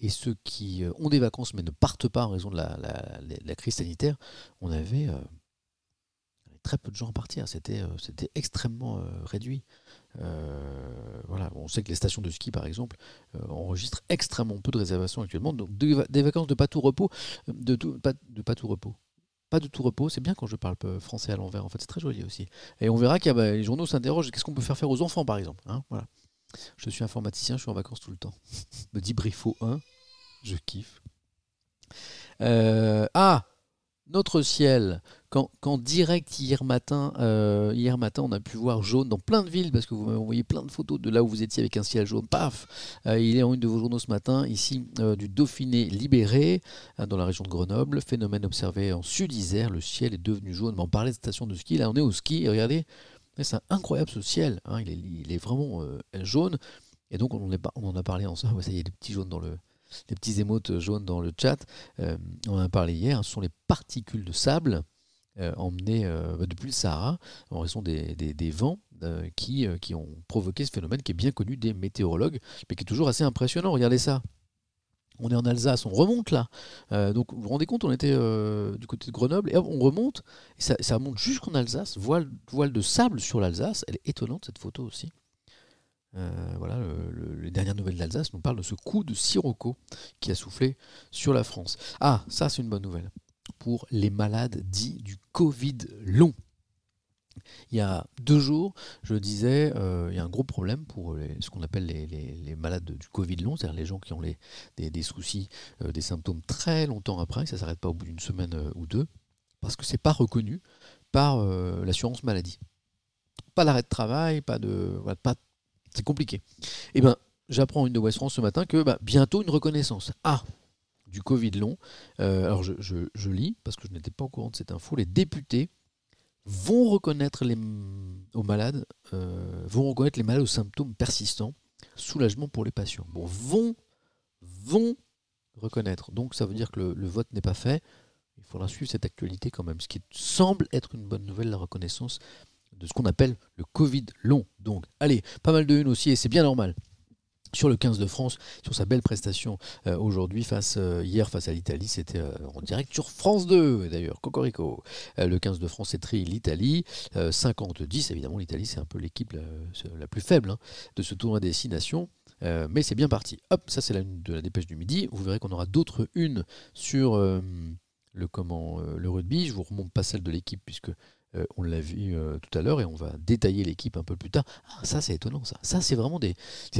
et ceux qui euh, ont des vacances mais ne partent pas en raison de la, crise sanitaire, on avait euh, très peu de gens à partir. C'était euh, extrêmement euh, réduit. Euh, voilà, on sait que les stations de ski, par exemple, euh, enregistrent extrêmement peu de réservations actuellement. Donc des, va- des vacances de pas tout repos, euh, de, pas, tout repos. Pas de tout repos, c'est bien quand je parle euh, français à l'envers, en fait, c'est très joli aussi. Et on verra que les journaux s'interrogent, qu'est-ce qu'on peut faire faire aux enfants, par exemple hein, voilà. Je suis informaticien, je suis en vacances tout le temps. Me dit Brifo 1, je kiffe. Euh, ah notre ciel, quand, direct hier matin, euh, hier matin, on a pu voir jaune dans plein de villes parce que vous m'avez envoyé plein de photos de là où vous étiez avec un ciel jaune. Paf, Euh, il est en une de vos journaux ce matin, ici du Dauphiné libéré hein, dans la région de Grenoble. Phénomène observé en Sud-Isère, le ciel est devenu jaune. On parlait de station de ski, là on est au ski. Et regardez, c'est incroyable ce ciel. hein, il, est, vraiment euh, jaune. Et donc on en, a parlé ensemble. Ouais, ça y est, des petits jaunes dans le, les petits émotes jaunes dans le chat. Euh, on en a parlé hier. ce sont les particules de sable euh, emmenées depuis le Sahara en raison des, vents qui ont provoqué ce phénomène qui est bien connu des météorologues, mais qui est toujours assez impressionnant. Regardez ça. On est en Alsace, on remonte là. Euh, donc vous vous rendez compte, on était euh, du côté de Grenoble et hop, on remonte ça, remonte jusqu'en Alsace. Voile, voile de sable sur l'Alsace. Elle est étonnante cette photo aussi. Euh, voilà, le- le- les dernières nouvelles d'Alsace nous parlent de ce coup de sirocco qui a soufflé sur la France. Ah, ça c'est une bonne nouvelle pour les malades dits du Covid long. Il y a deux jours, je disais, euh, il y a un gros problème pour ce qu'on appelle les, malades du Covid long, c'est-à-dire les gens qui ont des, soucis, euh, des symptômes très longtemps après, ça ne s'arrête pas au bout d'une semaine euh, ou deux, parce que c'est pas reconnu par l'assurance maladie. Pas d'arrêt de travail, pas de. Voilà, c'est compliqué. Eh ben, j'apprends une de West France ce matin que bah, bientôt une reconnaissance. Ah du Covid long. Alors je, je- je lis, parce que je n'étais pas au courant de cette info, les députés vont reconnaître les, aux malades, euh, vont reconnaître les malades aux symptômes persistants, soulagement pour les patients. Bon, vont, vont reconnaître. Donc ça veut dire que le, le vote n'est pas fait. Il faudra suivre cette actualité quand même, ce qui semble être une bonne nouvelle, la reconnaissance de ce qu'on appelle le Covid long. Donc, allez, pas mal de une aussi, et c'est bien normal. Sur le 15 de France, sur sa belle prestation euh, aujourd'hui, face euh, hier face à l'Italie, c'était euh, en direct sur France 2, d'ailleurs, Cocorico. Le 15 de France étrie l'Italie, euh, 50-10, évidemment, l'Italie c'est un peu l'équipe la, plus faible hein, de ce tournoi des six nations. Mais c'est bien parti. Hop, ça c'est la une de la dépêche du midi. Vous verrez qu'on aura d'autres unes sur le, comment, le rugby. Je vous remonte pas celle de l'équipe puisque euh, on l'a vu euh, tout à l'heure et on va détailler l'équipe un peu plus tard. Ah, ça c'est étonnant ça. C'est vraiment des,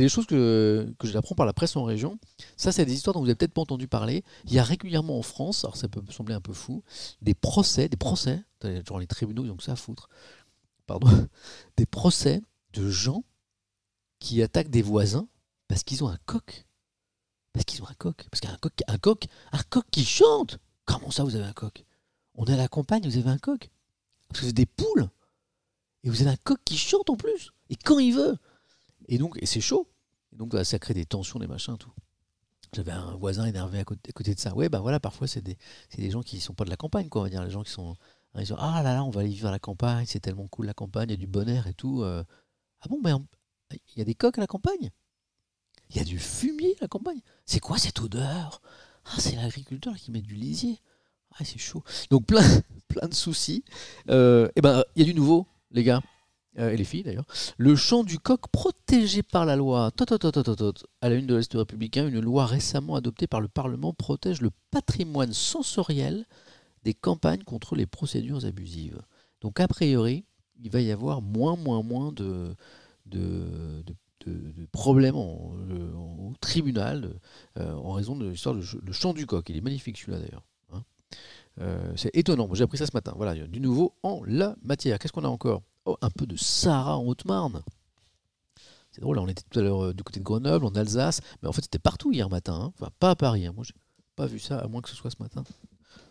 choses que, que j'apprends par la presse en région. Ça c'est des histoires dont vous n'avez peut-être pas entendu parler. Il y a régulièrement en France, alors ça peut sembler un peu fou, des procès, des procès, genre les tribunaux ils ont que ça à foutre. Pardon, des procès de gens qui attaquent des voisins parce qu'ils ont un coq. Parce qu'ils ont un coq. Parce qu'un coq, un coq, un coq qui chante. Comment ça, vous avez un coq? On est à la campagne, vous avez un coq? Parce que c'est des poules. Et vous avez un coq qui chante en plus. Et quand il veut. Et donc, et c'est chaud. Et donc, bah, ça crée des tensions, des machins, tout. J'avais un voisin énervé à côté, de ça. Ouais, ben voilà, parfois, c'est des, gens qui sont pas de la campagne, quoi, on va dire. Les gens qui sont. Ils disent, ah là là, on va aller vivre à la campagne, c'est tellement cool la campagne, il y a du bon air et tout. euh. Ah bon, on- il y a des coqs à la campagne? Il y a du fumier à la campagne? C'est quoi cette odeur? Ah, c'est l'agriculteur qui met du lisier. Ah, c'est chaud. Donc plein, plein de soucis. Euh, et ben, il y a du nouveau, les gars. Euh, et les filles d'ailleurs. Le chant du coq protégé par la loi. À la une de l'Est républicain, une loi récemment adoptée par le Parlement protège le patrimoine sensoriel des campagnes contre les procédures abusives. Donc a priori, il va y avoir moins, moins, moins de, de, de problèmes euh, au tribunal en raison de l'histoire du chant du coq. Il est magnifique celui-là d'ailleurs. Euh, c'est étonnant. J'ai appris ça ce matin. Voilà, du nouveau en la matière. Qu'est-ce qu'on a encore? Oh, un peu de Sahara en Haute-Marne. C'est drôle, on était tout à l'heure euh, du côté de Grenoble, en Alsace, mais en fait c'était partout hier matin. hein. Enfin, pas à Paris. hein. Moi, j'ai pas vu ça, à moins que ce soit ce matin.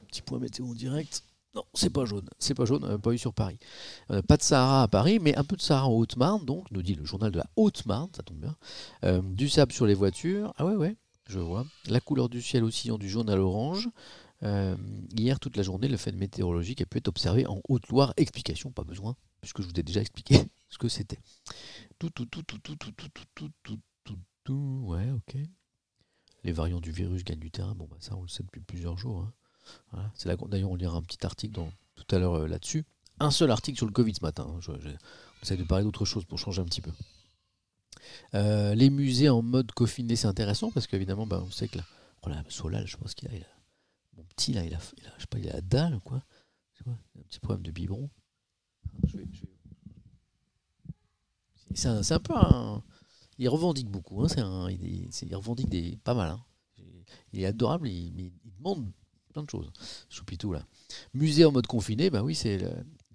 Petit point météo en direct. Non, c'est pas jaune. C'est pas jaune, euh, pas eu sur Paris. Pas de Sahara à Paris, mais un peu de Sahara en Haute-Marne, donc, nous dit le journal de la Haute-Marne, ça tombe bien. Du sable sur les voitures. Ah ouais, ouais, je vois. La couleur du ciel oscillant du jaune à l'orange. Euh, hier, toute la journée, le phénomène météorologique a pu être observé en Haute-Loire. Explication, pas besoin, puisque je vous ai déjà expliqué ce que c'était. Tout, tout, tout, tout, tout, tout, tout, tout, tout, tout, tout, ouais, ok. Les variants du virus gagnent du terrain, bon, bah, ça, on le sait depuis plusieurs jours. hein. D'ailleurs, on lira un petit article tout à l'heure euh, là-dessus. Un seul article sur le Covid ce matin. hein. Je- on essaie de parler d'autre chose pour changer un petit peu. Euh, les musées en mode confiné, c'est intéressant parce qu'évidemment, bah, on sait que là, oh là, Solal, je pense qu'il a, a- mon petit là, il a, il je sais pas, il a la dalle ou quoi. Il a un petit problème de biberon. C'est un, peu un. Il revendique beaucoup. Hein, un, il, revendique des, pas mal. hein. Il est adorable, il, mais il demande plein de choses. Choupitou là. Musée en mode confiné, bah oui, c'est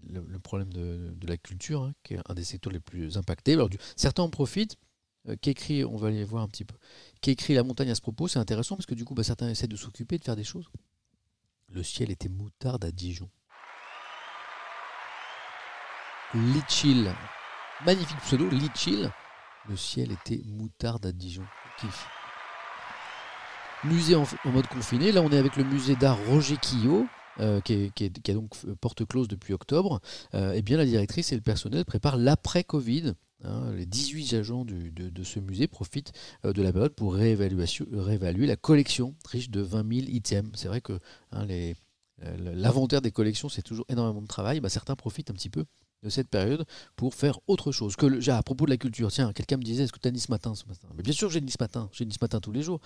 le, problème de, la culture, hein, qui est un des secteurs les plus impactés. Alors, certains en profitent. Euh, qu'écrit, on va aller voir un petit peu. Qu'écrit la montagne à ce propos, c'est intéressant parce que du coup, bah, certains essaient de s'occuper, de faire des choses. Le ciel était moutarde à Dijon. Litchil. Magnifique pseudo, Litchil. Le ciel était moutarde à Dijon. Kiff. Musée en, mode confiné. Là, on est avec le musée d'art Roger Quillot, euh, qui, est, donc euh, porte close depuis octobre. Euh, eh bien, la directrice et le personnel préparent l'après-Covid. Hein. les 18 agents de, ce musée profitent euh, de la période pour réévaluer la collection, riche de 20 000 items. C'est vrai que hein, euh, l'inventaire des collections, c'est toujours énormément de travail. Bah, certains profitent un petit peu de cette période pour faire autre chose. Que à propos de la culture, tiens, quelqu'un me disait, est-ce que tu as dit ce matin, ce matin? Mais bien sûr, j'ai dit ce matin, j'ai dit ce matin tous les jours.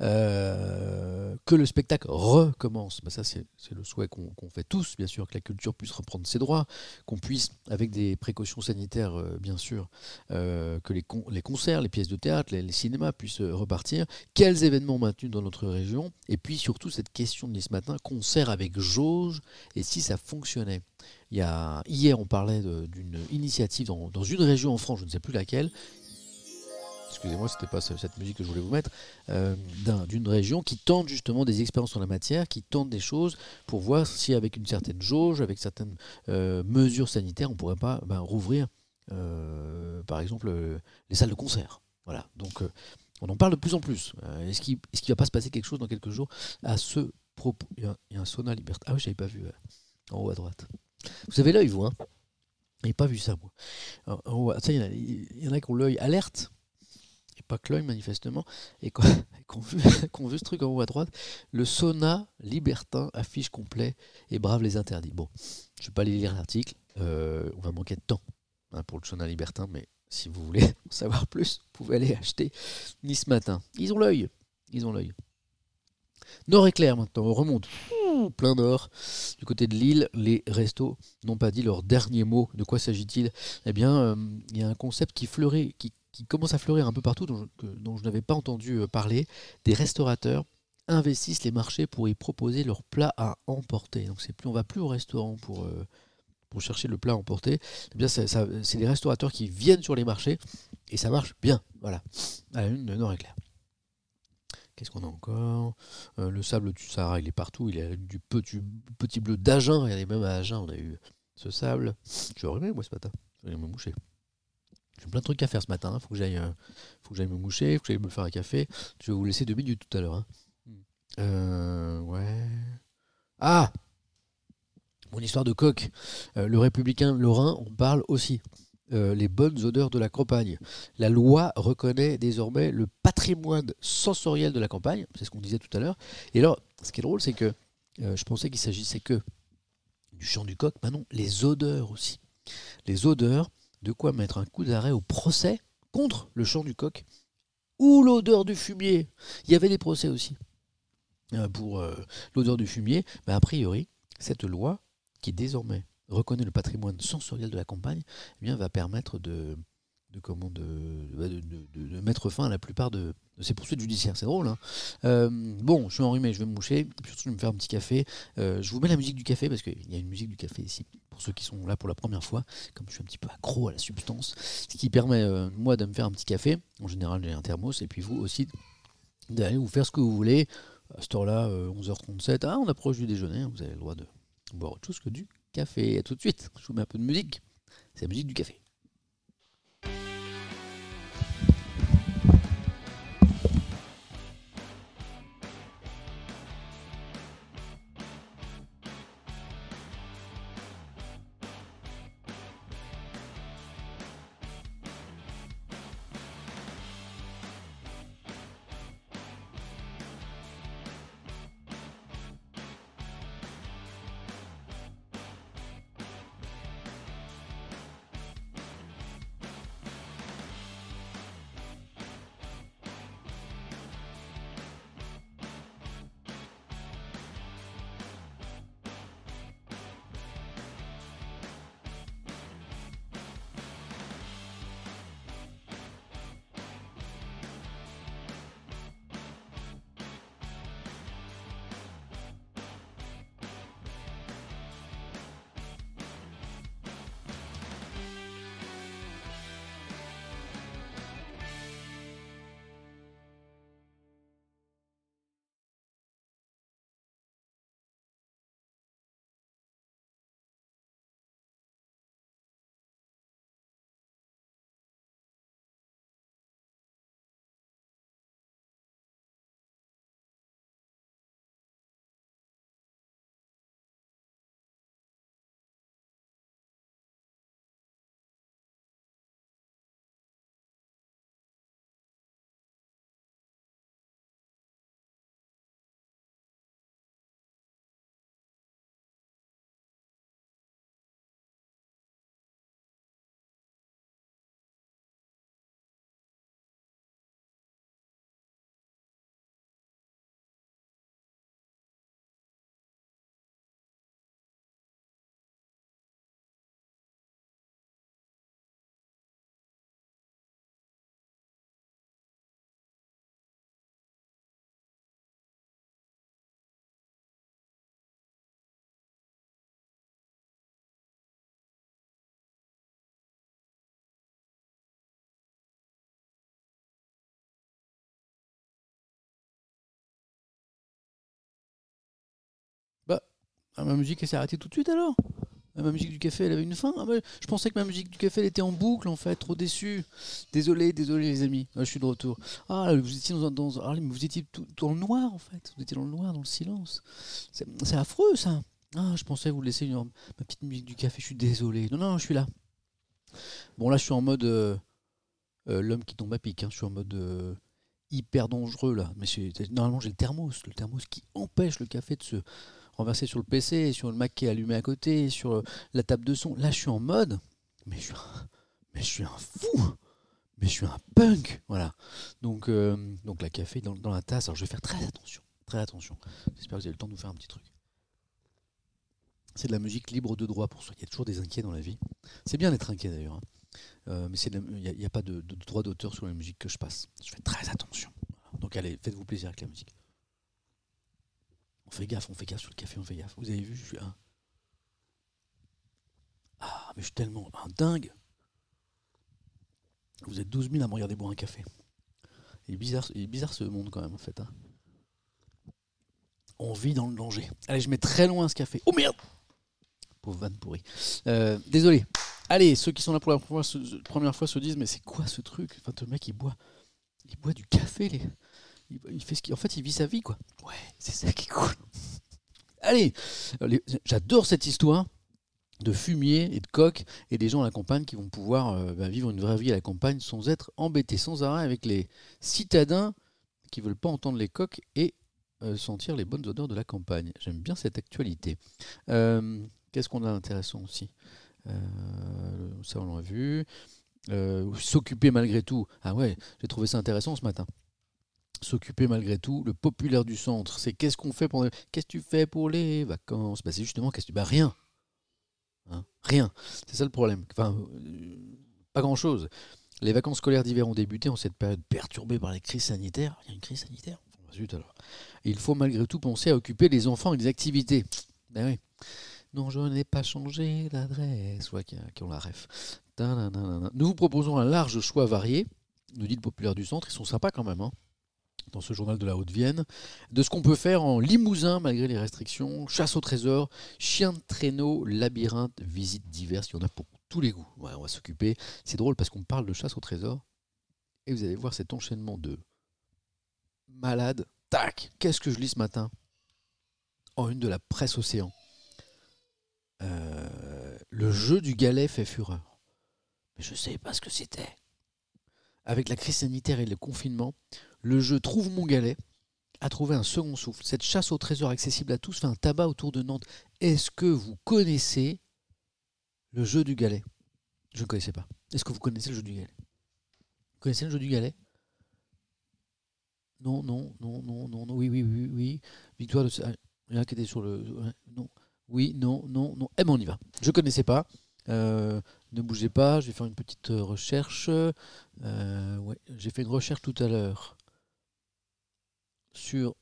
Euh, que le spectacle recommence. Bah, ça, c'est le souhait qu'on fait tous, bien sûr, que la culture puisse reprendre ses droits, qu'on puisse, avec des précautions sanitaires, euh, bien sûr, euh, que les, con- les concerts, les pièces de théâtre, les, cinémas puissent repartir. Quels événements maintenus dans notre région? Et puis surtout, cette question de ce matin, concert avec jauge, et si ça fonctionnait Hier, on parlait d'une initiative dans une région en France, je ne sais plus laquelle, excusez-moi, c'était pas ce- cette musique que je voulais vous mettre, euh, d'un- d'une région qui tente justement des expériences en la matière, qui tente des choses pour voir si avec une certaine jauge, avec certaines euh, mesures sanitaires, on pourrait pas ben, rouvrir, euh, par exemple, les salles de concert. Voilà. Donc, on en parle de plus en plus. Est-ce qu'il qu'il va pas se passer quelque chose dans quelques jours à ce propos? Il y a, un sauna liberté. Ah oui, j'avais pas vu en haut à droite. Vous avez l'œil, vous, hein? J'ai pas vu ça, moi. Il y en a qui ont l'œil alerte et pas que l'œil manifestement, et qu'on vu ce truc en haut à droite, le sauna libertin affiche complet et brave les interdits. Bon, je ne vais pas aller lire l'article, euh, on va manquer de temps hein, pour le sauna libertin, mais si vous voulez en savoir plus, vous pouvez aller acheter Nice Matin. Ils ont l'œil, ils ont l'œil. Nord éclair maintenant, on remonte plein nord. Du côté de Lille, les restos n'ont pas dit leur dernier mot. De quoi s'agit-il? Eh bien, euh, il y a un concept qui fleurit, qui, qui commence à fleurir un peu partout, dont je, n'avais pas entendu euh, parler. Des restaurateurs investissent les marchés pour y proposer leurs plats à emporter. Donc c'est plus, on va plus au restaurant pour, euh, pour chercher le plat à emporter. Eh bien, ça- c'est les restaurateurs qui viennent sur les marchés et ça marche bien. Voilà, à la une de Nord Éclair. Qu'est-ce qu'on a encore? Euh, Le sable du Sahara, il est partout. Il est du petit, petit bleu d'Agen. Regardez, même à Agen, on a eu ce sable. Je suis moi, ce matin. Je vais me moucher. J'ai plein de trucs à faire ce matin. Il faut que j'aille euh, faut que j'aille me moucher. faut que j'aille me faire un café. Je vais vous laisser deux minutes tout à l'heure. hein. Euh. Ah Mon histoire de coq. Euh, le républicain Lorrain, on parle aussi. Les bonnes odeurs de la campagne. La loi reconnaît désormais le patrimoine sensoriel de la campagne, c'est ce qu'on disait tout à l'heure. Et alors, ce qui est drôle, c'est que je pensais qu'il s'agissait que du chant du coq, maintenant les odeurs aussi. Les odeurs, de quoi mettre un coup d'arrêt au procès contre le chant du coq ou l'odeur du fumier. Il y avait des procès aussi euh, pour euh, l'odeur du fumier, mais a priori, cette loi qui désormais reconnaît le patrimoine sensoriel de la campagne, eh bien, va permettre de, de, de mettre fin à la plupart de, de ces poursuites judiciaires. C'est drôle. Hein Euh, bon, je suis enrhumé, je vais me moucher. Puis surtout, je vais me faire un petit café. Euh, je vous mets la musique du café parce qu'il y a une musique du café ici. Pour ceux qui sont là pour la première fois, comme je suis un petit peu accro à la substance, ce qui permet, euh, moi, de me faire un petit café. En général, j'ai un thermos. Et puis vous aussi, d'aller vous faire ce que vous voulez. À cette heure-là, euh, 11h37, ah, on approche du déjeuner. hein, Vous avez le droit de boire autre chose que du café. À tout de suite. Je vous mets un peu de musique. C'est la musique du café. Ah, ma musique, elle s'est arrêtée tout de suite alors? Ah, Ma musique du café, elle avait une fin? Ah, mais Je pensais que ma musique du café, elle était en boucle en fait, trop déçu. Désolé, désolé les amis, Ah, je suis de retour. Ah, vous étiez dans, dans- ah, vous étiez tout, dans le noir en fait, vous étiez dans le noir, dans le silence. C'est affreux ça. Ah, je pensais vous laisser une- ma petite musique du café, je suis désolé. Non, non, je suis là. Bon, là, je suis en mode euh, euh, l'homme qui tombe à pic. hein. Je suis en mode euh, hyper dangereux là. Mais normalement, j'ai le thermos. Le thermos qui empêche le café de se renverser sur le PC, sur le Mac qui est allumé à côté, sur euh, la table de son. Là, je suis en mode. Mais je suis un, fou. Mais je suis un punk. Voilà. Donc, euh, donc la café dans, la tasse. Alors, je vais faire très attention. Très attention. J'espère que vous avez le temps de nous faire un petit truc. C'est de la musique libre de droit pour soi. Il y a toujours des inquiets dans la vie. C'est bien d'être inquiet d'ailleurs. hein. Euh, mais il n'y a, pas de, droit d'auteur sur la musique que je passe. Je fais très attention. Donc allez, faites-vous plaisir avec la musique. On fait gaffe, on fait gaffe sur le café, on fait gaffe. Vous avez vu, je suis un. Ah, mais je suis tellement un dingue. Vous êtes 12 000 à me regarder boire un café. Il est bizarre, ce monde quand même en fait. hein. On vit dans le danger. Allez, je mets très loin ce café. Oh merde Pauvre vanne pourrie. Euh, désolé. Allez, ceux qui sont là pour la première fois se, première fois se disent mais c'est quoi ce truc? Enfin, le mec il boit, il boit du café. Les... Il, il fait ce qu'il, en fait, il vit sa vie quoi. Ouais, c'est ça qui est cool. Allez, euh, les- j'adore cette histoire de fumier et de coq et des gens à la campagne qui vont pouvoir euh, bah, vivre une vraie vie à la campagne sans être embêtés sans arrêt avec les citadins qui veulent pas entendre les coqs et euh, sentir les bonnes odeurs de la campagne. J'aime bien cette actualité. Euh, Qu'est-ce qu'on a d'intéressant aussi? Ça, on l'a vu. S'occuper malgré tout. Ah ouais, j'ai trouvé ça intéressant ce matin. S'occuper malgré tout. Le populaire du centre, c'est qu'est-ce qu'on fait pendant. Qu'est-ce que tu fais pour les vacances? Bah, C'est justement qu'est-ce que tu. Bah rien. Hein, rien. C'est ça le problème. Enfin, euh, pas grand-chose. Les vacances scolaires d'hiver ont débuté en cette période perturbée par la crise sanitaire. Il y a une crise sanitaire il faut malgré tout penser à occuper les enfants et des activités. Ben oui. Non, je n'ai pas changé d'adresse. Ouais, qui, ont la ref. Nous vous proposons un large choix varié, nous dit le populaire du centre. Ils sont sympas quand même, hein, dans ce journal de la Haute-Vienne, de ce qu'on peut faire en Limousin malgré les restrictions, chasse au trésor, chien de traîneau, labyrinthe, visites diverses. Il y en a pour tous les goûts. On va s'occuper. C'est drôle parce qu'on parle de chasse au trésor et vous allez voir cet enchaînement de malades. Tac Qu'est-ce que je lis ce matin? En une de la presse Océan. Euh, le jeu du galet fait fureur. Mais je ne savais pas ce que c'était. Avec la crise sanitaire et le confinement, le jeu Trouve mon galet a trouvé un second souffle. Cette chasse au trésor accessible à tous fait un tabac autour de Nantes. Est-ce que vous connaissez le jeu du galet? Je ne connaissais pas. Est-ce que vous connaissez le jeu du galet? Vous connaissez le jeu du galet? Non, non, non, non, non, non, oui, oui, oui, oui. Victoire de... ah, Il y en a qui était sur le... Non, oui, non, non, non. Eh ben on y va. Je ne connaissais pas. Euh, ne bougez pas, je vais faire une petite recherche. Euh, j'ai fait une recherche tout à l'heure sur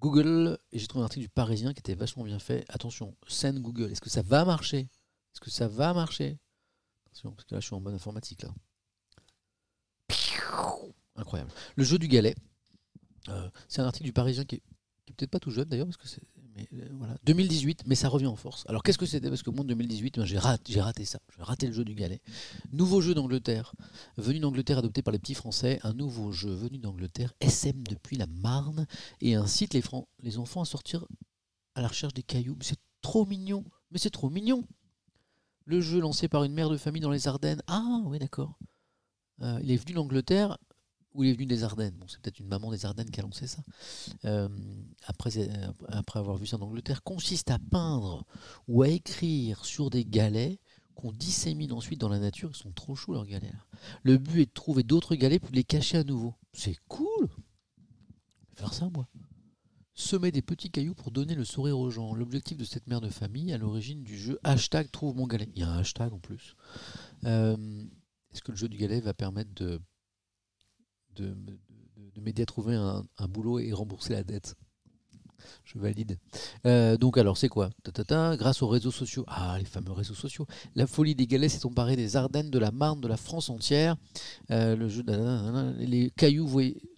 Google et j'ai trouvé un article du Parisien qui était vachement bien fait. Attention, scène Google, est-ce que ça va marcher? Est-ce que ça va marcher? Attention, parce que là je suis en mode informatique là. Incroyable. Le jeu du galet. Euh, c'est un article du Parisien qui est, qui est peut-être pas tout jeune d'ailleurs parce que c'est euh, voilà 2018 mais ça revient en force. Alors qu'est-ce que c'était? Parce que moi en 2018 ben, j'ai raté, ça. J'ai raté le jeu du galet. Nouveau jeu d'Angleterre. Venu d'Angleterre adopté par les petits Français, un nouveau jeu venu d'Angleterre, SM depuis la Marne, et incite les, enfants à sortir à la recherche des cailloux. C'est trop mignon, mais c'est trop mignon. Le jeu lancé par une mère de famille dans les Ardennes. Ah oui d'accord. Euh, il est venu d'Angleterre ou il est venu des Ardennes. Bon, c'est peut-être une maman des Ardennes qui a lancé ça. Euh, après, euh, après avoir vu ça en Angleterre, consiste à peindre ou à écrire sur des galets qu'on dissémine ensuite dans la nature. Ils sont trop chauds leurs galets. Le but est de trouver d'autres galets pour les cacher à nouveau. C'est cool. Je vais faire ça moi. Semer des petits cailloux pour donner le sourire aux gens. L'objectif de cette mère de famille à l'origine du jeu hashtag trouve mon galet. Il y a un hashtag en plus. Euh, Est-ce que le jeu du galet va permettre de, de, de- de m'aider à trouver un, boulot et rembourser la dette Je valide. Euh, donc alors c'est quoi? Ta, ta, ta, Grâce aux réseaux sociaux, ah les fameux réseaux sociaux, la folie des galets s'est emparée des Ardennes, de la Marne, de la France entière. Euh, le jeu, les cailloux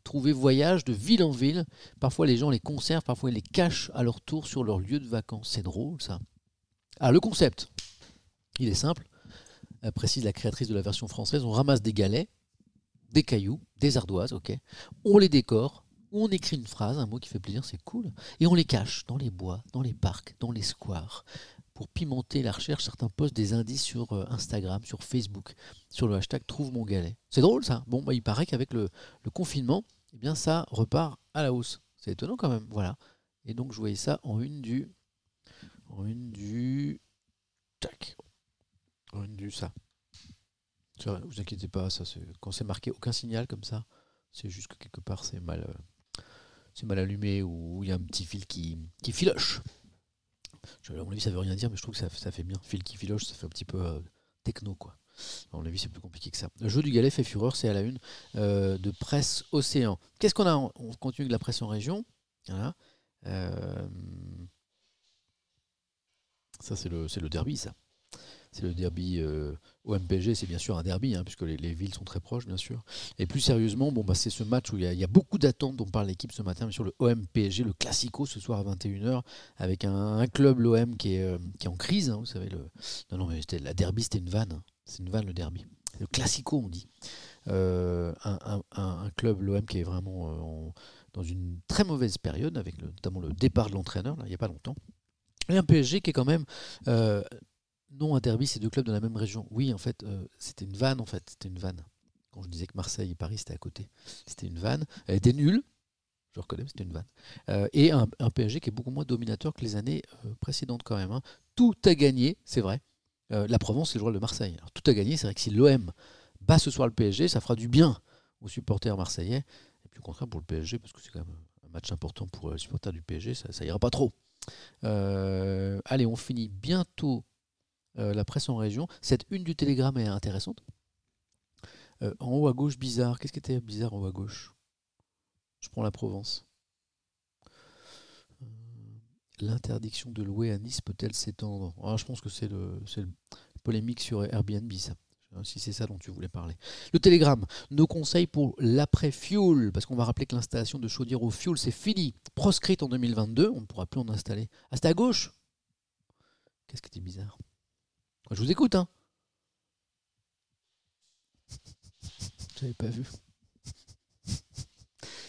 trouvés voyagent de ville en ville. Parfois les gens les conservent, parfois ils les cachent à leur tour sur leur lieu de vacances. C'est drôle ça. Ah le concept, il est simple. Euh, précise la créatrice de la version française. On ramasse des galets, des cailloux, des ardoises, ok. On les décore. On écrit une phrase, un mot qui fait plaisir, c'est cool. Et on les cache dans les bois, dans les parcs, dans les squares. Pour pimenter la recherche, certains postent des indices sur euh, Instagram, sur Facebook, sur le hashtag Trouve mon galet. C'est drôle ça. Bon, bah, il paraît qu'avec le, le confinement, eh bien, ça repart à la hausse. C'est étonnant quand même. Voilà. Et donc, je voyais ça en une du. En une du. Tac. En une du ça. Va, vous inquiétez pas, ça, quand c'est marqué aucun signal comme ça, c'est juste que quelque part c'est mal, euh, c'est mal allumé ou il y a un petit fil qui, qui filoche. À mon avis, ça veut rien dire, mais je trouve que ça, ça fait bien. Fil qui filoche, ça fait un petit peu euh, techno, quoi. À mon avis, c'est plus compliqué que ça. Le jeu du galet fait fureur, c'est à la une euh, de Presse Océan. Qu'est-ce qu'on a On continue avec la presse en région? Voilà. Ça, c'est le, le derby, ça. C'est le derby euh, au MPG, c'est bien sûr un derby, hein, puisque les, les villes sont très proches, bien sûr. Et plus sérieusement, bon, bah, c'est ce match où il y, a- beaucoup d'attentes dont parle l'équipe ce matin, bien sûr, le OM-PSG, le Classico ce soir à 21h, avec un, club, l'OM, qui est, euh, qui est en crise. hein, vous savez, le... non, non, mais la derby, c'était une vanne. hein. C'est une vanne, le derby. Le Classico, on dit. Euh, un, club, l'OM, qui est vraiment en- dans une très mauvaise période, avec notamment le départ de l'entraîneur, là, il n'y a pas longtemps. Et un PSG qui est quand même. Non, un c'est deux clubs de la même région. Oui, en fait, euh, c'était une vanne, en fait. C'était une vanne. Quand je disais que Marseille et Paris, c'était à côté. C'était une vanne. Elle était nulle. Je reconnais, mais c'était une vanne. Euh, et un, PSG qui est beaucoup moins dominateur que les années euh, précédentes, quand même. hein. Tout a gagné, c'est vrai. La Provence, c'est le rôle de Marseille. Alors, tout a gagné. C'est vrai que si l'OM bat ce soir le PSG, ça fera du bien aux supporters marseillais. Et puis, au contraire, pour le PSG, parce que c'est quand même un match important pour les supporters du PSG, ça, ça ira pas trop. Allez, on finit bientôt la presse en région. Cette une du Télégramme est intéressante. Euh, en haut à gauche, bizarre. Qu'est-ce qui était bizarre en haut à gauche? Je prends la Provence. Euh, L'interdiction de louer à Nice peut-elle s'étendre? Ah, Je pense que c'est le, polémique sur Airbnb. Si c'est ça dont tu voulais parler. Le Télégramme, nos conseils pour l'après-fuel, parce qu'on va rappeler que l'installation de chaudière au fuel, c'est fini. Proscrite en 2022, on ne pourra plus en installer. Ah, c'était à gauche? Qu'est-ce qui était bizarre? Je vous écoute, hein J'avais pas vu.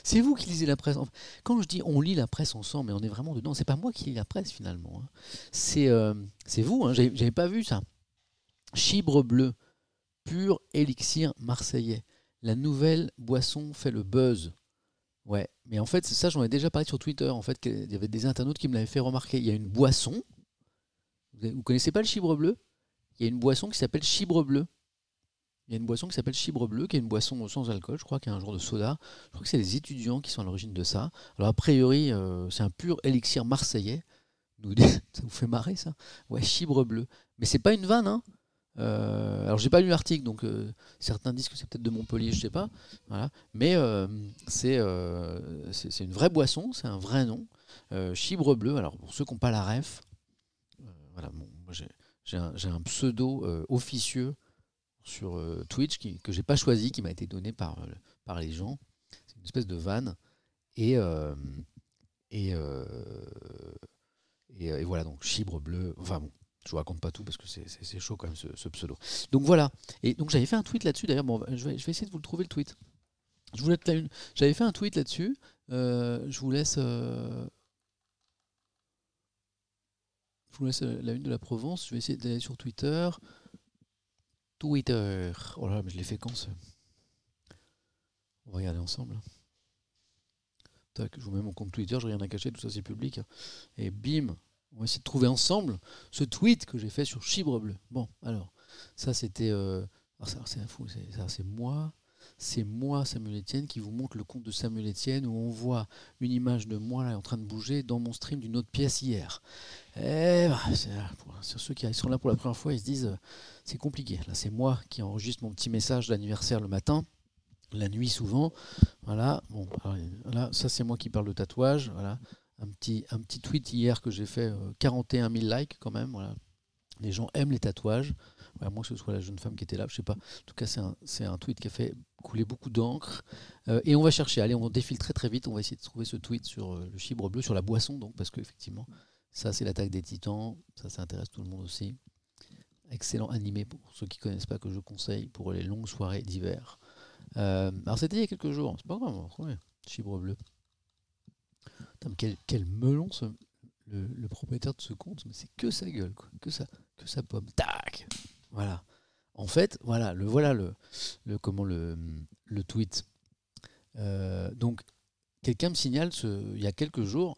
C'est vous qui lisez la presse. Quand je dis on lit la presse ensemble, mais on est vraiment dedans, c'est pas moi qui lis la presse finalement. hein. C'est euh, c'est vous, hein. J'avais pas vu ça. Chibre bleu, pur élixir marseillais. La nouvelle boisson fait le buzz. Ouais, mais en fait, ça, j'en ai déjà parlé sur Twitter. En fait, qu'il y avait des internautes qui me l'avaient fait remarquer. Il y a une boisson. Vous connaissez pas le chibre bleu? Il y a une boisson qui s'appelle chibre bleu. Il y a une boisson qui s'appelle chibre bleu, qui est une boisson sans alcool, je crois, qui est un genre de soda. Je crois que c'est les étudiants qui sont à l'origine de ça. Alors, a priori, euh, c'est un pur élixir marseillais. Ça vous fait marrer, ça? Ouais, chibre bleu. Mais c'est pas une vanne, hein Euh, alors j'ai pas lu l'article, donc euh, certains disent que c'est peut-être de Montpellier, je sais pas. Voilà. Mais euh, c'est c'est une vraie boisson, c'est un vrai nom. Chibre bleu. Alors pour ceux qui n'ont pas la ref, voilà, bon, moi j'ai j'ai un, pseudo euh, officieux sur euh, Twitch qui, que j'ai pas choisi, qui m'a été donné par, euh, par les gens. C'est une espèce de vanne. Et, voilà, donc chibre bleu. Enfin bon, je vous raconte pas tout parce que c'est- chaud quand même ce, pseudo. Donc voilà. Et donc j'avais fait un tweet là-dessus. D'ailleurs, bon, je, vais, je vais essayer de vous le trouver le tweet. J'avais fait un tweet là-dessus. Je vous laisse. Euh, je vous laisse la une de la Provence. Je vais essayer d'aller sur Twitter. Twitter. Oh là, mais je l'ai fait quand On va regarder ensemble. Tac, je vous mets mon compte Twitter, j'ai rien à cacher, tout ça c'est public. Et bim, on va essayer de trouver ensemble ce tweet que j'ai fait sur Chibre Bleu. Bon, alors, ça c'était. euh, c'est fou, c'est moi. C'est moi, Samuel Etienne, qui vous montre le compte de Samuel Etienne où on voit une image de moi là en train de bouger dans mon stream d'une autre pièce hier. C'est- pour- sur ceux qui sont là pour la première fois, ils se disent euh, c'est compliqué. Là, c'est moi qui enregistre mon petit message d'anniversaire le matin, la nuit souvent. Voilà. Là, ça c'est moi qui parle de tatouage. Voilà. un, petit, un petit tweet hier que j'ai fait, euh, 41 000 likes quand même. Les gens aiment les tatouages. Ouais, à moins que ce soit la jeune femme qui était là, je sais pas. En tout cas, c'est un, tweet qui a fait couler beaucoup d'encre. Euh, et on va chercher, allez, on défile très très vite. On va essayer de trouver ce tweet sur euh, le chibre bleu, sur la boisson, donc, parce qu'effectivement, ça c'est l'attaque des titans. Ça, ça intéresse tout le monde aussi. Excellent animé pour ceux qui connaissent pas, que je conseille pour les longues soirées d'hiver. Euh, alors c'était il y a quelques jours, c'est pas grave, retrouver. Chibre bleu. Putain, quel, melon le, propriétaire de ce compte, mais c'est que sa gueule, quoi. que sa, que sa pomme. Tac Voilà. En fait, voilà, le voilà le, le comment le, le tweet. Euh, donc, quelqu'un me signale ce, il y a quelques jours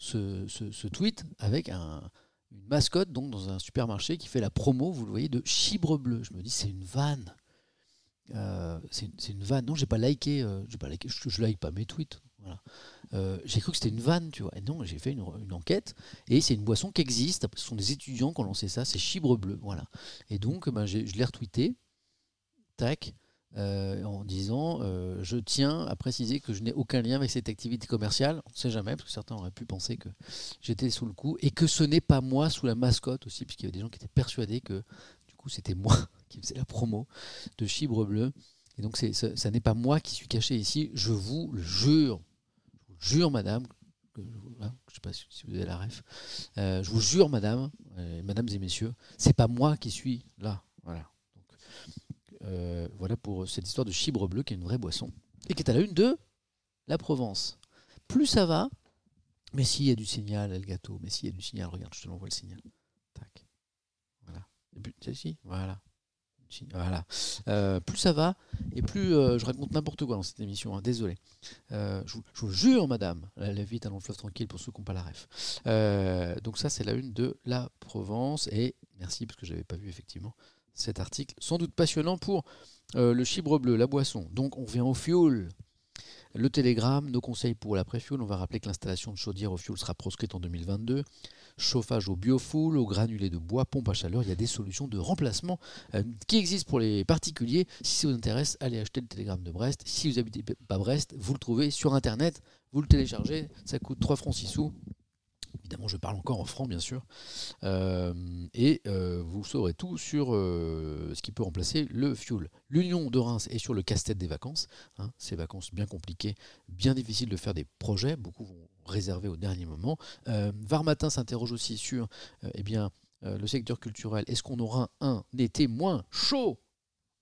ce, tweet avec un, une mascotte donc dans un supermarché qui fait la promo, vous le voyez, de chibre bleu. Je me dis, c'est une vanne. Euh, c'est une- vanne. Non, j'ai pas liké. euh, j'ai pas liké. Je, je like pas mes tweets. Voilà. Euh, j'ai cru que c'était une vanne, tu vois. Et non, j'ai fait une, enquête et c'est une boisson qui existe. Ce sont des étudiants qui ont lancé ça. C'est chibre bleu, voilà. Et donc, ben, je l'ai retweeté, tac, euh, en disant euh, Je tiens à préciser que je n'ai aucun lien avec cette activité commerciale. On ne sait jamais, parce que certains auraient pu penser que j'étais sous le coup et que ce n'est pas moi sous la mascotte aussi, puisqu'il y avait des gens qui étaient persuadés que du coup c'était moi qui faisais la promo de chibre bleu. Et donc, c'est, ça, n'est pas moi qui suis caché ici, je vous le jure. Je vous le jure, madame. hein, je ne sais pas si vous avez la ref. Euh, je vous jure, madame, mesdames et messieurs, c'est pas moi qui suis là. Voilà. Euh, voilà pour cette histoire de chibre bleu qui est une vraie boisson et qui est à la une de la Provence. Plus ça va, mais s'il y a du signal, El Gâteau, mais s'il y a du signal, regarde, je te l'envoie le signal. Tac. Voilà. Et ici, voilà. Voilà. Euh, plus ça va, et plus euh, je raconte n'importe quoi dans cette émission, hein, désolé. Euh, je, vous, jure, madame, la, la vie est un long fleuve tranquille pour ceux qui n'ont pas la ref. Euh, donc ça, c'est la une de la Provence, et merci parce que je n'avais pas vu effectivement cet article, sans doute passionnant pour euh, le chibre bleu, la boisson. Donc on revient au fioul. Le télégramme, nos conseils pour l'après-fioul. On va rappeler que l'installation de chaudière au fioul sera proscrite en 2022. Chauffage au biofuel, au granulé de bois, pompe à chaleur. Il y a des solutions de remplacement euh, qui existent pour les particuliers. Si ça vous intéresse, allez acheter le télégramme de Brest. Si vous habitez pas Brest, vous le trouvez sur Internet. Vous le téléchargez. Ça coûte 3 francs 6 sous. Évidemment, je parle encore en francs, bien sûr. Euh, et euh, vous saurez tout sur euh, ce qui peut remplacer le fuel. L'Union de Reims est sur le casse-tête des vacances. hein. ces vacances bien compliquées, bien difficiles de faire des projets. Beaucoup vont réserver au dernier moment. Euh, Var Matin s'interroge aussi sur eh bien, le secteur culturel. Est-ce qu'on aura un été moins chaud?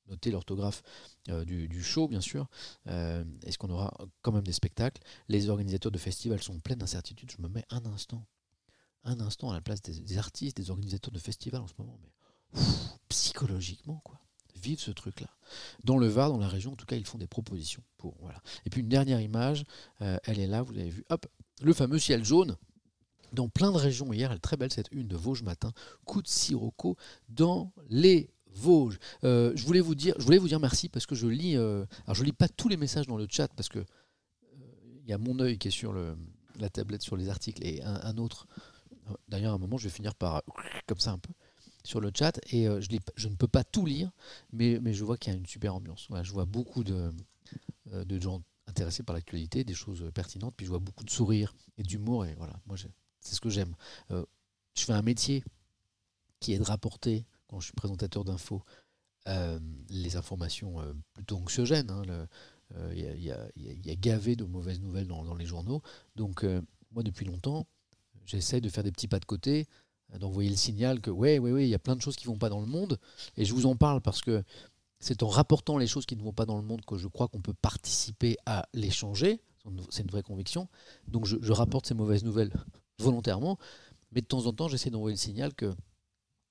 Notez l'orthographe euh, du, chaud, bien sûr. Euh, Est-ce qu'on aura quand même des spectacles? Les organisateurs de festivals sont pleins d'incertitudes. Je me mets un instant, un instant à la place des, artistes, des organisateurs de festivals en ce moment. Psychologiquement, quoi. Vivre ce truc-là. Dans le Var, dans la région, en tout cas, ils font des propositions. Pour. Et puis une dernière image, euh, elle est là, vous avez vu, hop, le fameux ciel jaune. Dans plein de régions hier, elle est très belle cette une de Vosges matin, coup de sirocco dans les Vosges. Euh, je voulais vous dire, je voulais vous dire merci parce que je lis, euh, alors je lis pas tous les messages dans le chat parce que euh, il y a mon œil qui est sur la tablette sur les articles et un, autre. D'ailleurs, à un moment, je vais finir par comme ça un peu sur le chat et je, ne peux pas tout lire, mais, je vois qu'il y a une super ambiance. Je vois beaucoup de, gens intéressés par l'actualité, des choses pertinentes, puis je vois beaucoup de sourires et d'humour et voilà, moi c'est ce que j'aime. Je fais un métier qui est de rapporter quand je suis présentateur d'infos euh, les informations euh, plutôt anxiogènes. hein, le- euh, Il y, a- il il il gavé de mauvaises nouvelles dans, les journaux. Donc, moi, depuis longtemps, j'essaie de faire des petits pas de côté, d'envoyer le signal que, ouais, ouais, ouais, il y a plein de choses qui vont pas dans le monde. Et je vous en parle parce que c'est en rapportant les choses qui ne vont pas dans le monde que je crois qu'on peut participer à les changer. C'est une vraie conviction. Donc, je rapporte ces mauvaises nouvelles volontairement. Mais de temps en temps, j'essaie d'envoyer le signal que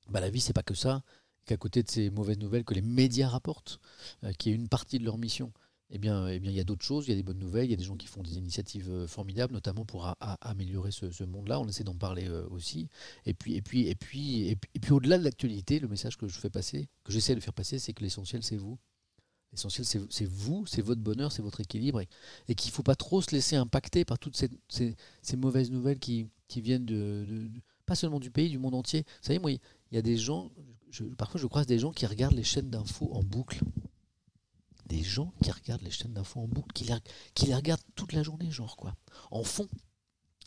bah, la vie, c'est pas que ça, qu'à côté de ces mauvaises nouvelles que les médias rapportent, euh, qui est une partie de leur mission, eh bien, eh bien, il y a d'autres choses, il y a des bonnes nouvelles, il y a des gens qui font des initiatives euh, formidables, notamment pour améliorer ce, monde-là. On essaie d'en parler euh, aussi. Et puis, et puis, et puis, et puis, au-delà de l'actualité, le message que je fais passer, que j'essaie de faire passer, c'est que l'essentiel, c'est vous. L'essentiel, c'est vous, c'est votre bonheur, c'est votre équilibre, et, qu'il ne faut pas trop se laisser impacter par toutes ces, mauvaises nouvelles qui, qui viennent de- de- pas seulement du pays, du monde entier. Vous savez, moi, il y a des gens, parfois je croise des gens qui regardent les chaînes d'infos en boucle. Des gens qui regardent les chaînes d'infos en boucle, qui les, qui les regardent toute la journée, genre quoi, en fond.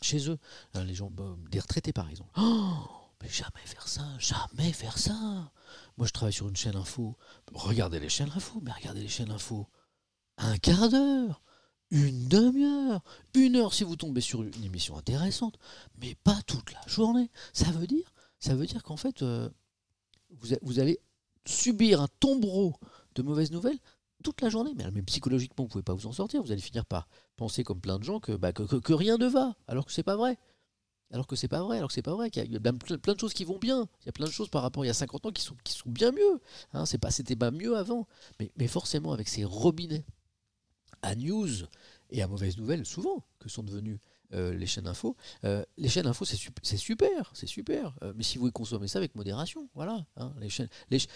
chez eux. Hein, les gens, bah, des retraités par exemple. Oh, mais jamais faire ça, jamais faire ça. Moi, je travaille sur une chaîne info. Regardez les chaînes info, mais regardez les chaînes info. Un quart d'heure, une demi-heure, une heure si vous tombez sur une émission intéressante, mais pas toute la journée. Ça veut dire, ça veut dire qu'en fait, euh, vous, allez subir un tombereau de mauvaises nouvelles toute la journée. Mais, psychologiquement, vous ne pouvez pas vous en sortir. Vous allez finir par penser comme plein de gens que, bah, que, rien ne va, alors que c'est pas vrai. Alors que c'est pas vrai, alors que c'est pas vrai, qu'il y a plein, de choses qui vont bien. Il y a plein de choses par rapport à il y a 50 ans qui sont, qui sont bien mieux. Hein, c'est pas, c'était pas mieux avant. Mais, mais forcément, avec ces robinets à news et à mauvaises nouvelles, souvent, que sont devenues euh, les chaînes info, euh, les chaînes c'est sup- c'est super, c'est super. Euh, mais si vous consommez ça avec modération, voilà. hein, les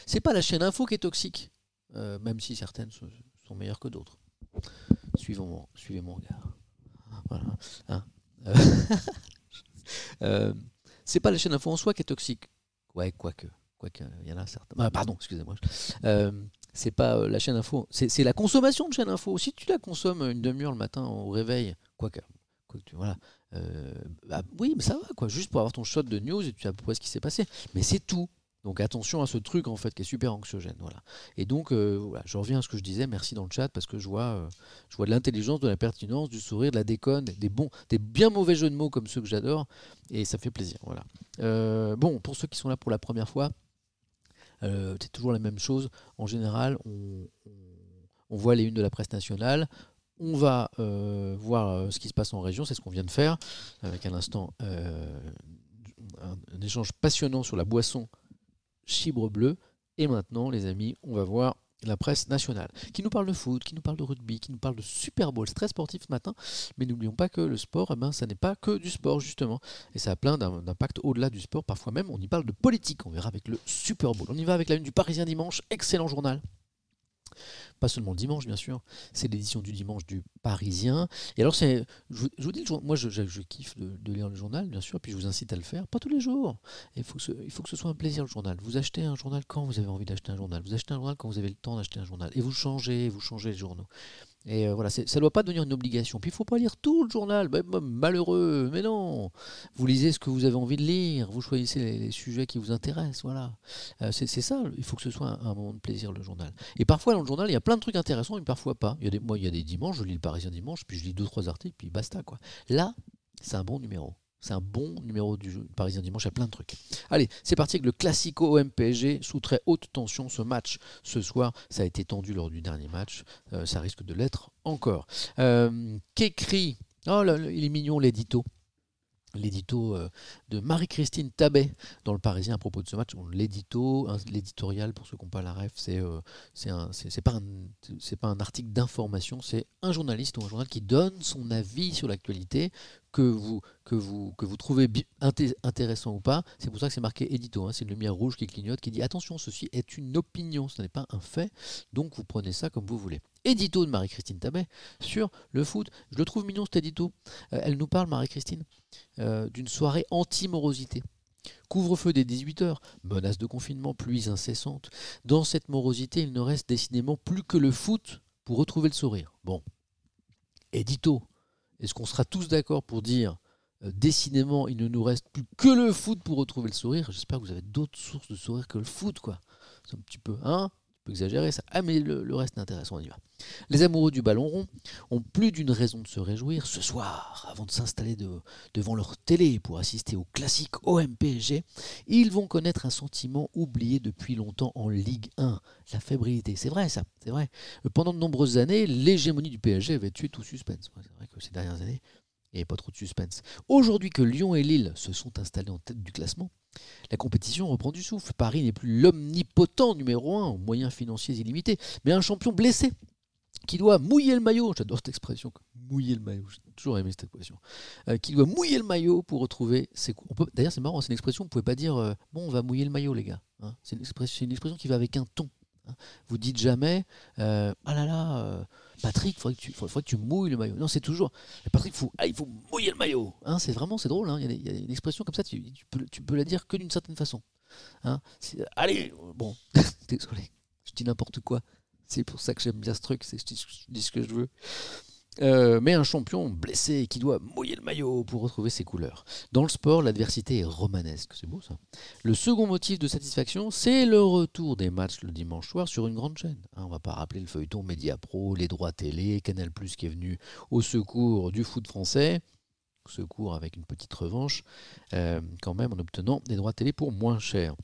c'est pas la chaîne info qui est toxique, même si certaines sont, meilleures que d'autres. Suivez mon, suivez mon regard. Voilà. hein. C'est pas la chaîne info en soi qui est toxique. Ouais, quoique. Quoique, il y en a certains. Ah, pardon, excusez-moi. C'est pas la chaîne info, c'est la consommation de chaîne info. Si tu la consommes une demi-heure le matin au réveil, quoique, euh, bah, oui, mais ça va. Juste pour avoir ton shot de news et tu près ce qui s'est passé. Mais c'est tout. Donc attention à ce truc en fait qui est super anxiogène. Voilà. Et donc, euh, voilà, je reviens à ce que je disais, merci dans le chat, parce que je vois, euh, je vois de l'intelligence, de la pertinence, du sourire, de la déconne, des bons, des bien mauvais jeux de mots comme ceux que j'adore, et ça fait plaisir. Voilà. Bon, pour ceux qui sont là pour la première fois, c'est toujours la même chose. En général, on- on voit les unes de la presse nationale. On va euh, voir euh, ce qui se passe en région, c'est ce qu'on vient de faire, avec un instant euh, un, échange passionnant sur la boisson chibre bleu. Et maintenant, les amis, on va voir la presse nationale, qui nous parle de foot, qui nous parle de rugby, qui nous parle de Super Bowl. C'est très sportif ce matin, mais n'oublions pas que le sport, eh ben, ça n'est pas que du sport, justement. Et ça a plein d'im- d'impacts au-delà du sport. Parfois même, on y parle de politique. On verra avec le Super Bowl. On y va avec la une du Parisien dimanche. Excellent journal. Pas seulement le dimanche, bien sûr. C'est l'édition du dimanche du Parisien. Et alors, c'est, je, vous- dis, moi, je, je- kiffe de, lire le journal, bien sûr, puis je vous incite à le faire. Pas tous les jours. Il faut, il faut que ce soit un plaisir, le journal. Vous achetez un journal quand vous avez envie d'acheter un journal? Vous achetez un journal quand vous avez le temps d'acheter un journal? Et vous changez, vous changez les journaux. Et euh, voilà, ça ne doit pas devenir une obligation. Puis il ne faut pas lire tout le journal. Ben, malheureux, mais non. Vous lisez ce que vous avez envie de lire. Vous choisissez les, sujets qui vous intéressent. Voilà. Euh, c'est ça. Il faut que ce soit un, moment de plaisir, le journal. Et parfois, dans le journal, il y a plein de trucs intéressants, mais parfois pas. Il y a moi, il y a des dimanches, je lis le Parisien dimanche, puis je lis deux, trois articles, puis basta. Quoi. Là, c'est un bon numéro. C'est un bon numéro du Parisien dimanche, il y a plein de trucs. Allez, c'est parti avec le Classico OM-PSG sous très haute tension. Ce match, ce soir, ça a été tendu lors du dernier match. Euh, ça risque de l'être encore. Euh, Oh, là, il est mignon l'édito. L'édito euh, de Marie-Christine Tabet dans le Parisien à propos de ce match. L'édito, l'éditorial, pour ceux qui n'ont pas la ref, c'est euh, c'est pas, un- article d'information, c'est un journaliste ou un journal qui donne son avis sur l'actualité que vous, trouvez intéressant ou pas. C'est pour ça que c'est marqué édito. hein. C'est une lumière rouge qui clignote qui dit attention, ceci est une opinion, ce n'est pas un fait. Donc vous prenez ça comme vous voulez. Édito de Marie-Christine Tabet sur le foot. Je le trouve mignon cet édito. Euh, elle nous parle, Marie-Christine, euh, d'une soirée anti-morosité. Couvre-feu dès 18h, menace de confinement, pluies incessantes. Dans cette morosité, il ne reste décidément plus que le foot pour retrouver le sourire. Bon, édito, est-ce qu'on sera tous d'accord pour dire euh, décidément il ne nous reste plus que le foot pour retrouver le sourire? J'espère que vous avez d'autres sources de sourire que le foot, quoi. C'est un petit peu, hein? Peu exagéré ça. Ah mais le, reste est intéressant, on y va. Les amoureux du ballon rond ont plus d'une raison de se réjouir ce soir, avant de s'installer de- devant leur télé pour assister au classique OM-PSG. Ils vont connaître un sentiment oublié depuis longtemps en Ligue 1, la fébrilité. C'est vrai ça, c'est vrai. Pendant de nombreuses années, l'hégémonie du PSG avait tué tout suspense. C'est vrai que ces dernières années, il n'y avait pas trop de suspense. Aujourd'hui que Lyon et Lille se sont installés en tête du classement, la compétition reprend du souffle. Paris n'est plus l'omnipotent numéro 1 aux moyens financiers illimités, mais un champion blessé qui doit mouiller le maillot, j'adore cette expression, mouiller le maillot, j'ai toujours aimé cette expression, euh, qui doit mouiller le maillot pour retrouver ses D'ailleurs, c'est marrant, c'est une expression, vous ne pouvez pas dire, euh, bon, on va mouiller le maillot, les gars. hein. C'est une, expression- qui va avec un ton. hein. Vous dites jamais, euh, ah là là, Patrick, il faudrait, que tu- faudrait- que tu mouilles le maillot. Non, c'est toujours, Patrick, faut, ah, il faut mouiller le maillot. Hein, c'est vraiment, drôle, hein. il, y a une expression comme ça, tu, peux, la dire que d'une certaine façon. Hein. Allez, bon, désolé, je dis n'importe quoi. C'est pour ça que j'aime bien ce truc, c'est je dis ce que je veux. Euh, mais un champion blessé qui doit mouiller le maillot pour retrouver ses couleurs. Dans le sport, l'adversité est romanesque, c'est beau ça. Le second motif de satisfaction, c'est le retour des matchs le dimanche soir sur une grande chaîne. Hein, on va pas rappeler le feuilleton Média Pro, les droits télé, Canal qui est venu au secours du foot français. Secours avec une petite revanche, euh, quand même en obtenant des droits télé pour moins cher.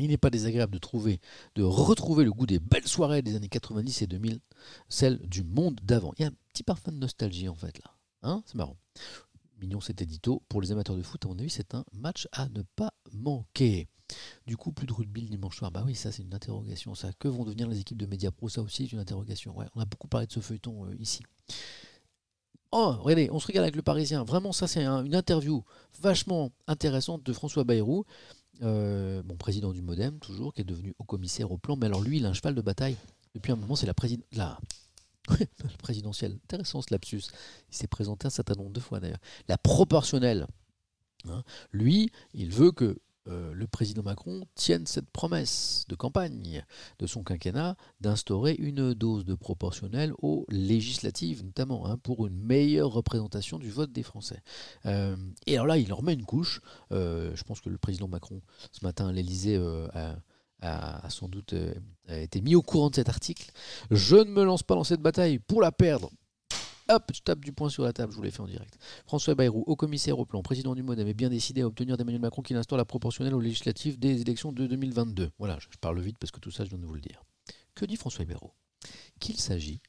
Il n'est pas désagréable de trouver, de retrouver le goût des belles soirées des années 90 et 2000, celles du monde d'avant. Il y a un petit parfum de nostalgie en fait là. Hein c'est marrant. Mignon cet édito. Pour les amateurs de foot, à mon avis, c'est un match à ne pas manquer. Du coup, plus de rugby le dimanche soir. Bah oui, ça c'est une interrogation. Que vont devenir les équipes de Mediapro Ça aussi, c'est une interrogation. Ouais, on a beaucoup parlé de ce feuilleton euh, ici. Oh, regardez, on se regarde avec le Parisien. Vraiment, ça c'est un- une interview vachement intéressante de François Bayrou, euh, bon, président du Modem, toujours, qui est devenu haut commissaire au plan. Mais alors lui, il a un cheval de bataille. Depuis un moment, c'est la... la présidentielle. Intéressant ce lapsus. Il s'est présenté un certain nombre de fois d'ailleurs. La proportionnelle. Hein. Lui, il veut que euh, le président Macron tienne cette promesse de campagne de son quinquennat d'instaurer une dose de proportionnelle aux législatives, notamment, hein, pour une meilleure représentation du vote des Français. Euh, et alors là, il en remet une couche. Euh, je pense que le président Macron, ce matin, à l'Élysée, euh, a, sans doute été mis au courant de cet article. Je ne me lance pas dans cette bataille pour la perdre. Hop, je tape du poing sur la table, je vous l'ai fait en direct. François Bayrou, haut commissaire au plan, président du MODEM, est bien décidé à obtenir d'Emmanuel Macron qu'il instaure la proportionnelle aux législatives des élections de 2022. Voilà, je parle vite parce que tout ça, je viens de vous le dire. Que dit François Bayrou? Qu'il s'agit,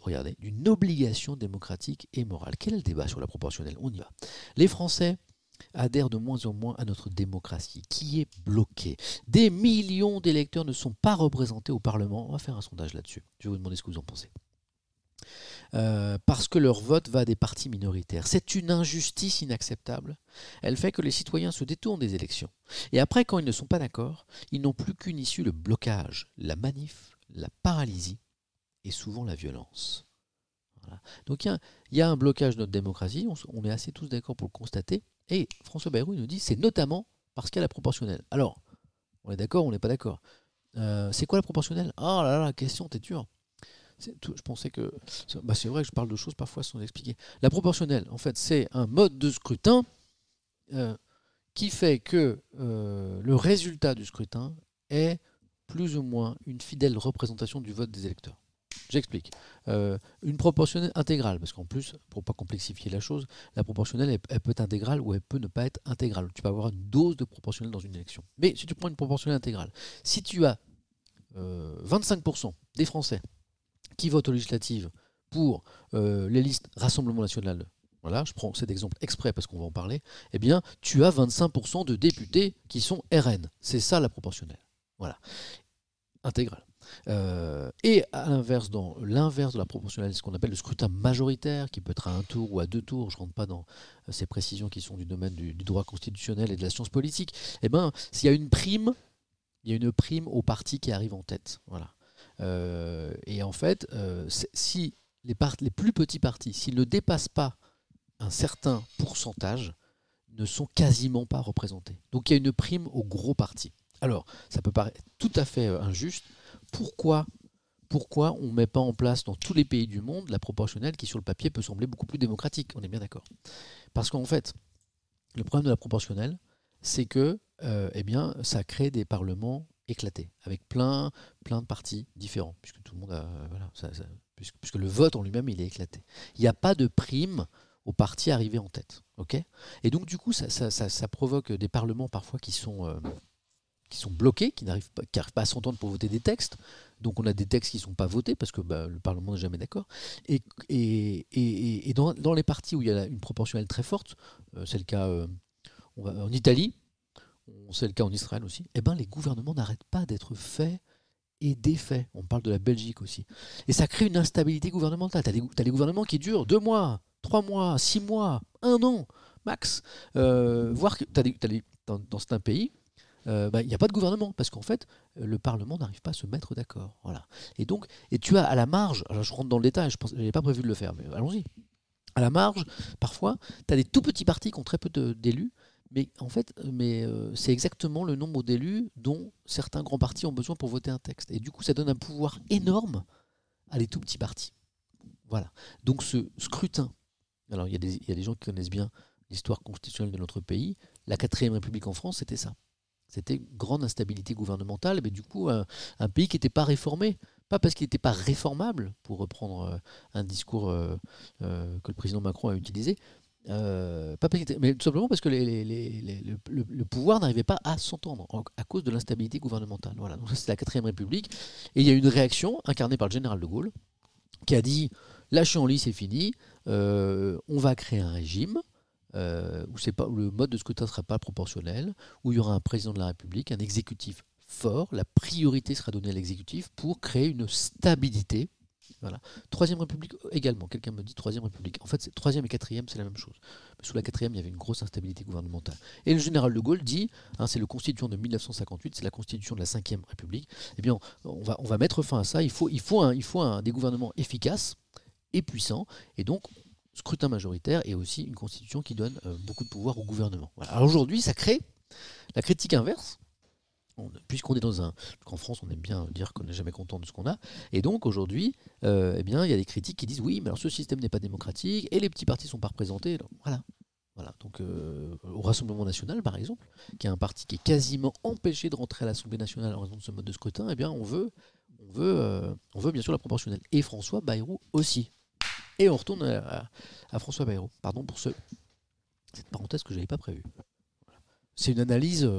regardez, d'une obligation démocratique et morale. Quel est le débat sur la proportionnelle? On y va. Les Français adhèrent de moins en moins à notre démocratie, qui est bloquée. Des millions d'électeurs ne sont pas représentés au Parlement. On va faire un sondage là-dessus. Je vais vous demander ce que vous en pensez. Euh, parce que leur vote va à des partis minoritaires. C'est une injustice inacceptable. Elle fait que les citoyens se détournent des élections. Et après, quand ils ne sont pas d'accord, ils n'ont plus qu'une issue, le blocage, la manif, la paralysie et souvent la violence. Donc il y, a- un blocage de notre démocratie, on, est assez tous d'accord pour le constater. Et François Bayrou nous dit c'est notamment parce qu'il y a la proportionnelle. Alors, on est d'accord on n'est pas d'accord? Euh, C'est quoi la proportionnelle? Oh là là, la question, t'es dur. Je pensais que. c'est- bah, c'est vrai que je parle de choses parfois sans expliquer. La proportionnelle, en fait, c'est un mode de scrutin euh, qui fait que euh, le résultat du scrutin est plus ou moins une fidèle représentation du vote des électeurs. J'explique. Euh, une proportionnelle intégrale, parce qu'en plus, pour pas complexifier la chose, la proportionnelle, elle, peut être intégrale ou elle peut ne pas être intégrale. Tu peux avoir une dose de proportionnelle dans une élection. Mais si tu prends une proportionnelle intégrale, si tu as euh, 25% des Français qui votent aux législatives pour euh, les listes Rassemblement national, voilà, je prends cet exemple exprès parce qu'on va en parler, eh bien, tu as 25% de députés qui sont RN. C'est ça la proportionnelle. Voilà. Intégrale. Euh, et à l'inverse, dans l'inverse de la proportionnelle, ce qu'on appelle le scrutin majoritaire, qui peut être à un tour ou à deux tours, je ne rentre pas dans euh, ces précisions qui sont du domaine du, du droit constitutionnel et de la science politique, eh ben, s'il y a une prime, il y a une prime au parti qui arrive en tête. Voilà. Euh, et en fait, euh, si les, plus petits partis, s'ils ne dépassent pas un certain pourcentage, ne sont quasiment pas représentés. Donc il y a une prime aux gros partis. Alors, ça peut paraître tout à fait euh, injuste. Pourquoi, pourquoi on ne met pas en place dans tous les pays du monde la proportionnelle qui, sur le papier, peut sembler beaucoup plus démocratique? On est bien d'accord. Parce qu'en fait, le problème de la proportionnelle, c'est que eh bien, ça crée des parlements éclatés, avec plein, plein de partis différents, puisque tout le monde euh, voilà, puisque, le vote en lui-même, il est éclaté. Il n'y a pas de prime aux partis arrivés en tête. ok? Et donc, du coup, ça, ça- provoque des parlements parfois qui sont, euh, qui sont bloqués, qui n'arrivent pas, qui pas à s'entendre pour voter des textes. Donc, on a des textes qui ne sont pas votés parce que bah, le Parlement n'est jamais d'accord. Et, et, et- et dans, dans les partis où il y a une proportionnelle très forte, euh, c'est le cas en Italie, c'est le cas en Israël aussi, eh ben, les gouvernements n'arrêtent pas d'être faits et défaits. On parle de la Belgique aussi. Et ça crée une instabilité gouvernementale. Tu as, des gouvernements qui durent deux mois, trois mois, six mois, un an, max. Euh, voire que dans, certains pays, euh, bah, il n'y a pas de gouvernement parce qu'en fait, le Parlement n'arrive pas à se mettre d'accord. Et donc, et tu as à la marge, alors je rentre dans le détail, je n'avais pas prévu de le faire, mais allons-y. À la marge, parfois, tu as des tout petits partis qui ont très peu d'élus, mais en fait, mais euh, c'est exactement le nombre d'élus dont certains grands partis ont besoin pour voter un texte. Et du coup, ça donne un pouvoir énorme à les tout petits partis. Voilà. Donc ce scrutin, alors il y, a des, y gens qui connaissent bien l'histoire constitutionnelle de notre pays. La quatrième république en France, c'était ça. C'était grande instabilité gouvernementale, mais du coup un, un pays qui n'était pas réformé. Pas parce qu'il n'était pas réformable, pour reprendre euh, un discours euh, euh, que le président Macron a utilisé, euh, mais tout simplement parce que le, pouvoir n'arrivait pas à s'entendre en- à cause de l'instabilité gouvernementale. Voilà, donc c'est la quatrième république. Et il y a une réaction incarnée par le général de Gaulle qui a dit lâchez en lit, c'est fini, euh, on va créer un régime. euh, où, pas, où le mode de scrutin ne sera pas proportionnel, où il y aura un président de la République, un exécutif fort, la priorité sera donnée à l'exécutif pour créer une stabilité. Troisième République également, quelqu'un me dit Troisième République. En fait, troisième et quatrième, c'est la même chose. Mais sous la quatrième, il y avait une grosse instabilité gouvernementale. Et le général de Gaulle dit, hein, c'est le constituant de 1958, c'est la constitution de la Cinquième République, eh bien, on va, on va mettre fin à ça. Il faut, il faut, un, il faut un, des gouvernements efficaces et puissants. Et donc, scrutin majoritaire et aussi une constitution qui donne euh, beaucoup de pouvoir au gouvernement. Alors aujourd'hui, ça crée la critique inverse. On- Puisqu'on est dans un. qu'en France, on aime bien dire qu'on n'est jamais content de ce qu'on a. Et donc aujourd'hui, euh, eh bien, il y a des critiques qui disent oui, mais alors ce système n'est pas démocratique et les petits partis ne sont pas représentés. Voilà. Voilà. Donc euh, au Rassemblement national, par exemple, qui est un parti qui est quasiment empêché de rentrer à l'Assemblée nationale en raison de ce mode de scrutin, eh bien, on veut, on veut, euh, on veut bien sûr la proportionnelle. Et François Bayrou aussi. Et on retourne à, François Bayrou. Pardon pour ce, cette parenthèse que je n'avais pas prévue. C'est une analyse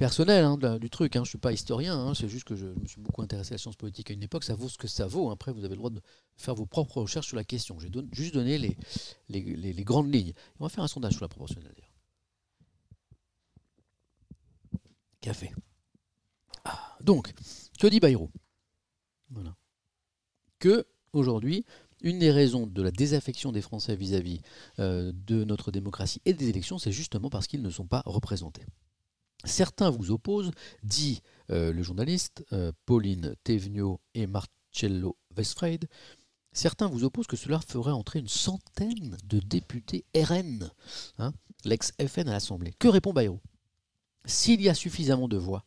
personnelle hein, du truc. Hein. Je ne suis pas historien, hein. c'est juste que je, me suis beaucoup intéressé à la science politique à une époque. Ça vaut ce que ça vaut. Après, vous avez le droit de faire vos propres recherches sur la question. J'ai don- juste donné les, grandes lignes. On va faire un sondage sur la proportionnelle d'ailleurs. Café. Ah, donc, que dit Bayrou? Voilà. Que, aujourd'hui, une des raisons de la désaffection des Français vis-à-vis euh, de notre démocratie et des élections, c'est justement parce qu'ils ne sont pas représentés. Certains vous opposent, dit euh, le journaliste euh, Pauline Thévenot et Marcello Westfried, certains vous opposent que cela ferait entrer une centaine de députés RN, hein, l'ex-FN à l'Assemblée. Que répond Bayrou? S'il y a suffisamment de voix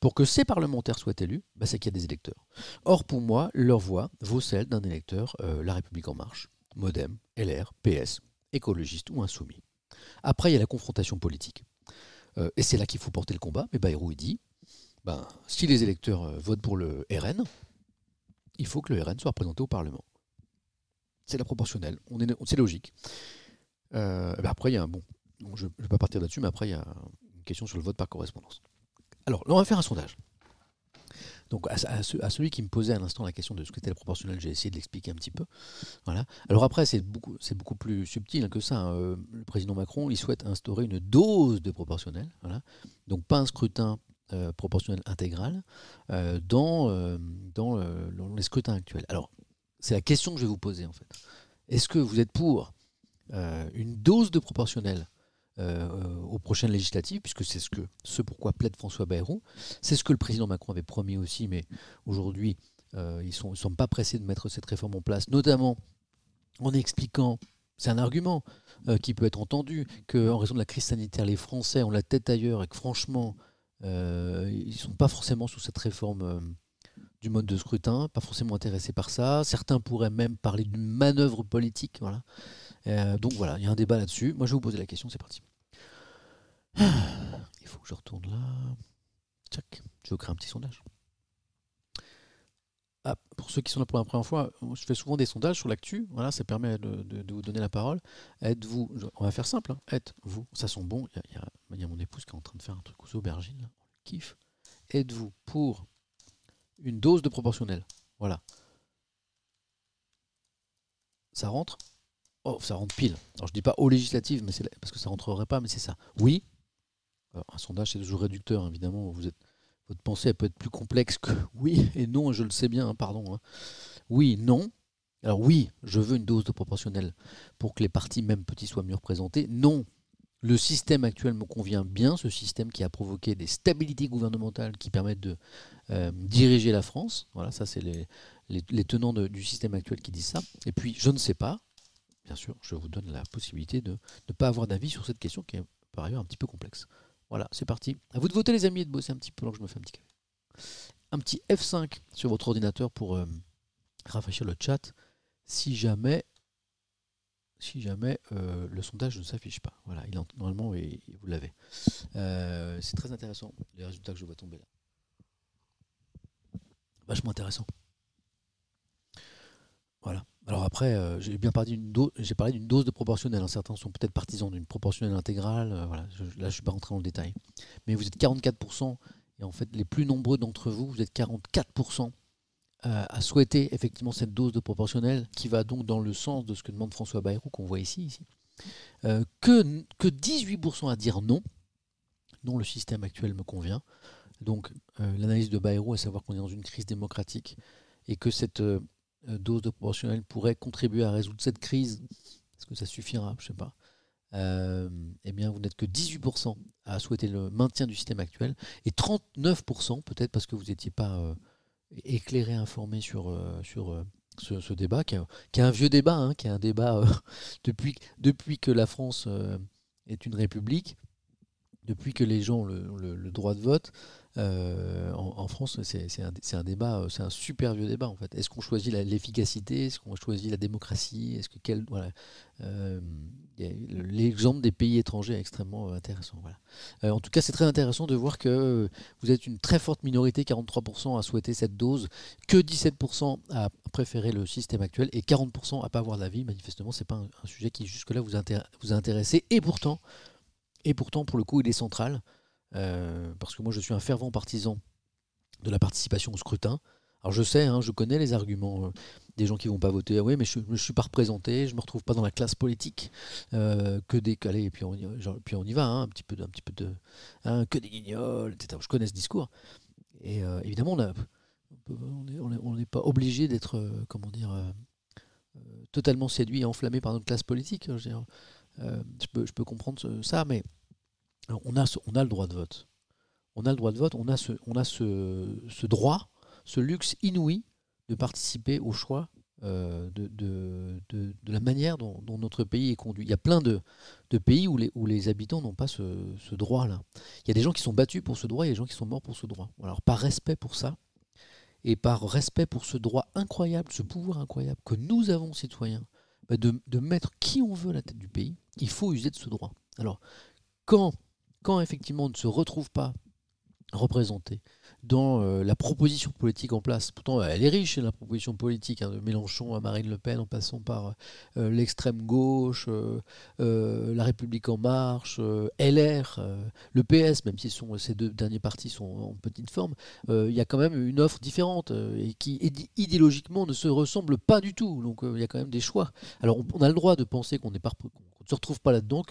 pour que ces parlementaires soient élus, bah, c'est qu'il y a des électeurs. Or, pour moi, leur voix vaut celle d'un électeur euh, La République En Marche, Modem, LR, PS, écologiste ou insoumis. Après, il y a la confrontation politique. Euh, et c'est là qu'il faut porter le combat. Mais Bayrou dit ben, si les électeurs euh, votent pour le RN, il faut que le RN soit représenté au Parlement. C'est la proportionnelle. On est, c'est logique. Euh, ben après, il y a un bon. je ne vais pas partir là-dessus, mais après, il y a une question sur le vote par correspondance. Alors, là, on va faire un sondage. Donc, à, à ce- à celui qui me posait à l'instant la question de ce qu'était la proportionnelle, j'ai essayé de l'expliquer un petit peu. Voilà. Alors après, c'est beaucoup, c'est beaucoup plus subtil que ça. hein. Euh, le président Macron, il souhaite instaurer une dose de proportionnelle. Voilà. Donc, pas un scrutin euh, proportionnel intégral euh, dans, dans, dans les scrutins actuels. Alors, c'est la question que je vais vous poser en fait. Est-ce que vous êtes pour une dose de proportionnelle euh, aux prochaines législatives, puisque c'est ce, que, ce pourquoi plaide François Bayrou. C'est ce que le président Macron avait promis aussi, mais aujourd'hui, euh, ils ne sont, pas pressés de mettre cette réforme en place, notamment en expliquant, c'est un argument euh, qui peut être entendu, qu'en raison de la crise sanitaire, les Français ont la tête ailleurs et que franchement, euh, ils ne sont pas forcément sous cette réforme euh, du mode de scrutin, pas forcément intéressés par ça. Certains pourraient même parler d'une manœuvre politique. Voilà. Euh, donc voilà, il y a un débat là-dessus. Moi, je vais vous poser la question, c'est parti. Il faut que je retourne là. Tchac. Je vais créer un petit sondage. Ah, pour ceux qui sont là pour la première fois, je fais souvent des sondages sur l'actu. Voilà, ça permet de, vous donner la parole. Êtes-vous, on va faire simple, hein. êtes-vous, ça sent bon. Il y a mon épouse qui est en train de faire un truc aux aubergines. là. On kiffe. Êtes-vous pour une dose de proportionnel Voilà. Ça rentre? Oh, ça rentre pile. Alors je dis pas aux législatives, mais parce que ça rentrerait pas, mais c'est ça. Oui. Alors, un sondage, c'est toujours réducteur, évidemment. Votre pensée, peut être plus complexe que oui et non, je le sais bien, hein, pardon. hein. Oui, non. Alors oui, je veux une dose de proportionnel pour que les partis, même petits, soient mieux représentés. Non. Le système actuel me convient bien, ce système qui a provoqué des stabilités gouvernementales qui permettent de euh, diriger la France. Voilà, ça c'est les, tenants du système actuel qui disent ça. Et puis, je ne sais pas, bien sûr, je vous donne la possibilité de ne pas avoir d'avis sur cette question qui est par ailleurs un petit peu complexe. Voilà, c'est parti. À vous de voter les amis et de bosser un petit peu pendant que je me fais un petit café. Un petit F5 sur votre ordinateur pour euh, rafraîchir le chat. si jamais, si jamais euh, le sondage ne s'affiche pas. Voilà, il en- normalement, et vous l'avez. Euh, c'est très intéressant, les résultats que je vois tomber là. Vachement intéressant. Voilà. Alors après, euh, j'ai bien parlé d'une dose, j'ai parlé d'une dose de proportionnelle. hein. Certains sont peut-être partisans d'une proportionnelle intégrale. euh, voilà. Je- là, je ne suis pas rentré dans le détail. Mais vous êtes 44%, et en fait, les plus nombreux d'entre vous, vous êtes 44% euh, à souhaiter effectivement cette dose de proportionnelle qui va donc dans le sens de ce que demande François Bayrou, qu'on voit ici. Euh, que, que 18% à dire non. Non, le système actuel me convient. Donc, l'analyse de Bayrou, à savoir qu'on est dans une crise démocratique et que cette dose de proportionnelle pourrait contribuer à résoudre cette crise, est-ce que ça suffira? Je ne sais pas. Euh, eh bien, vous n'êtes que 18% à souhaiter le maintien du système actuel et 39% peut-être parce que vous n'étiez pas euh, éclairé, informé sur, euh, sur euh, ce, débat, qui est, un vieux débat, hein, qui est un débat euh, depuis, depuis que la France euh, est une république, depuis que les gens ont le droit de vote. Euh, en, France, c'est un, débat, euh, c'est un super vieux débat en fait. Est-ce qu'on choisit l'efficacité? Est-ce qu'on choisit la démocratie? Est-ce que quel voilà Euh, L'exemple des pays étrangers est extrêmement intéressant. En tout cas, c'est très intéressant de voir que vous êtes une très forte minorité, 43% à souhaiter cette dose, que 17% à préférer le système actuel et 40% à pas avoir d'avis. Manifestement, c'est pas un, sujet qui jusque-là vous, vous a intéressé. Et pourtant, et pourtant, pour le coup, il est central. Euh, parce que moi, je suis un fervent partisan de la participation au scrutin. Alors je sais, hein, je connais les arguments euh, des gens qui vont pas voter. Ah oui, mais je ne suis pas représenté, je me retrouve pas dans la classe politique, euh, que des calés, et puis on, y- va, hein, un petit peu un petit peu de, hein, que des guignols, etc. Je connais ce discours. Et évidemment, on n'est pas obligé d'être, comment dire, totalement séduit et enflammé par notre classe politique. Je, veux je peux, comprendre ça, mais on, a le droit de vote. On a le droit de vote, on a ce, droit, ce luxe inouï de participer au choix euh, de, la manière dont, notre pays est conduit. Il y a plein de, pays où les, où les habitants n'ont pas ce, droit-là. Il y a des gens qui sont battus pour ce droit, il y a des gens qui sont morts pour ce droit. Alors par respect pour ça, et par respect pour ce droit incroyable, ce pouvoir incroyable que nous avons, citoyens, bah, de, de mettre qui on veut à la tête du pays, il faut user de ce droit. Alors, quand, quand effectivement on ne se retrouve pas représenté dans euh, la proposition politique en place, pourtant elle est riche la proposition politique, hein, de Mélenchon à Marine Le Pen en passant par euh, l'extrême gauche, euh, euh, La République en marche, euh, LR, euh, le PS, même si ces deux derniers partis sont en petite forme, euh, il y a quand même une offre différente euh, et qui idé- idéologiquement ne se ressemble pas du tout. Donc euh, il y a quand même des choix. Alors on, a le droit de penser qu'on ne se retrouve pas là-dedans,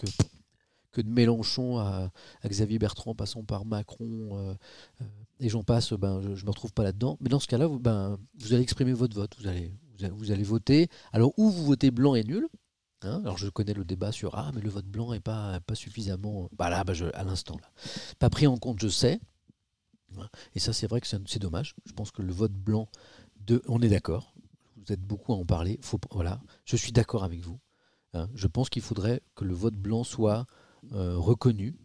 que de Mélenchon à, Xavier Bertrand, passant par Macron, euh, euh, et j'en passe, ben, je ne me retrouve pas là-dedans. Mais dans ce cas-là, vous, ben, vous allez exprimer votre vote, vous allez, vous allez, voter. Alors, ou vous votez blanc et nul. hein. alors, je connais le débat sur Ah, mais le vote blanc n'est pas, pas suffisamment. Bah là, bah, je, à l'instant, là. Pas pris en compte, je sais. Hein. Et ça, c'est vrai que c'est dommage. Je pense que le vote blanc, de, on est d'accord. Vous êtes beaucoup à en parler. Faut, voilà, je suis d'accord avec vous. hein. Je pense qu'il faudrait que le vote blanc soit euh, reconnu.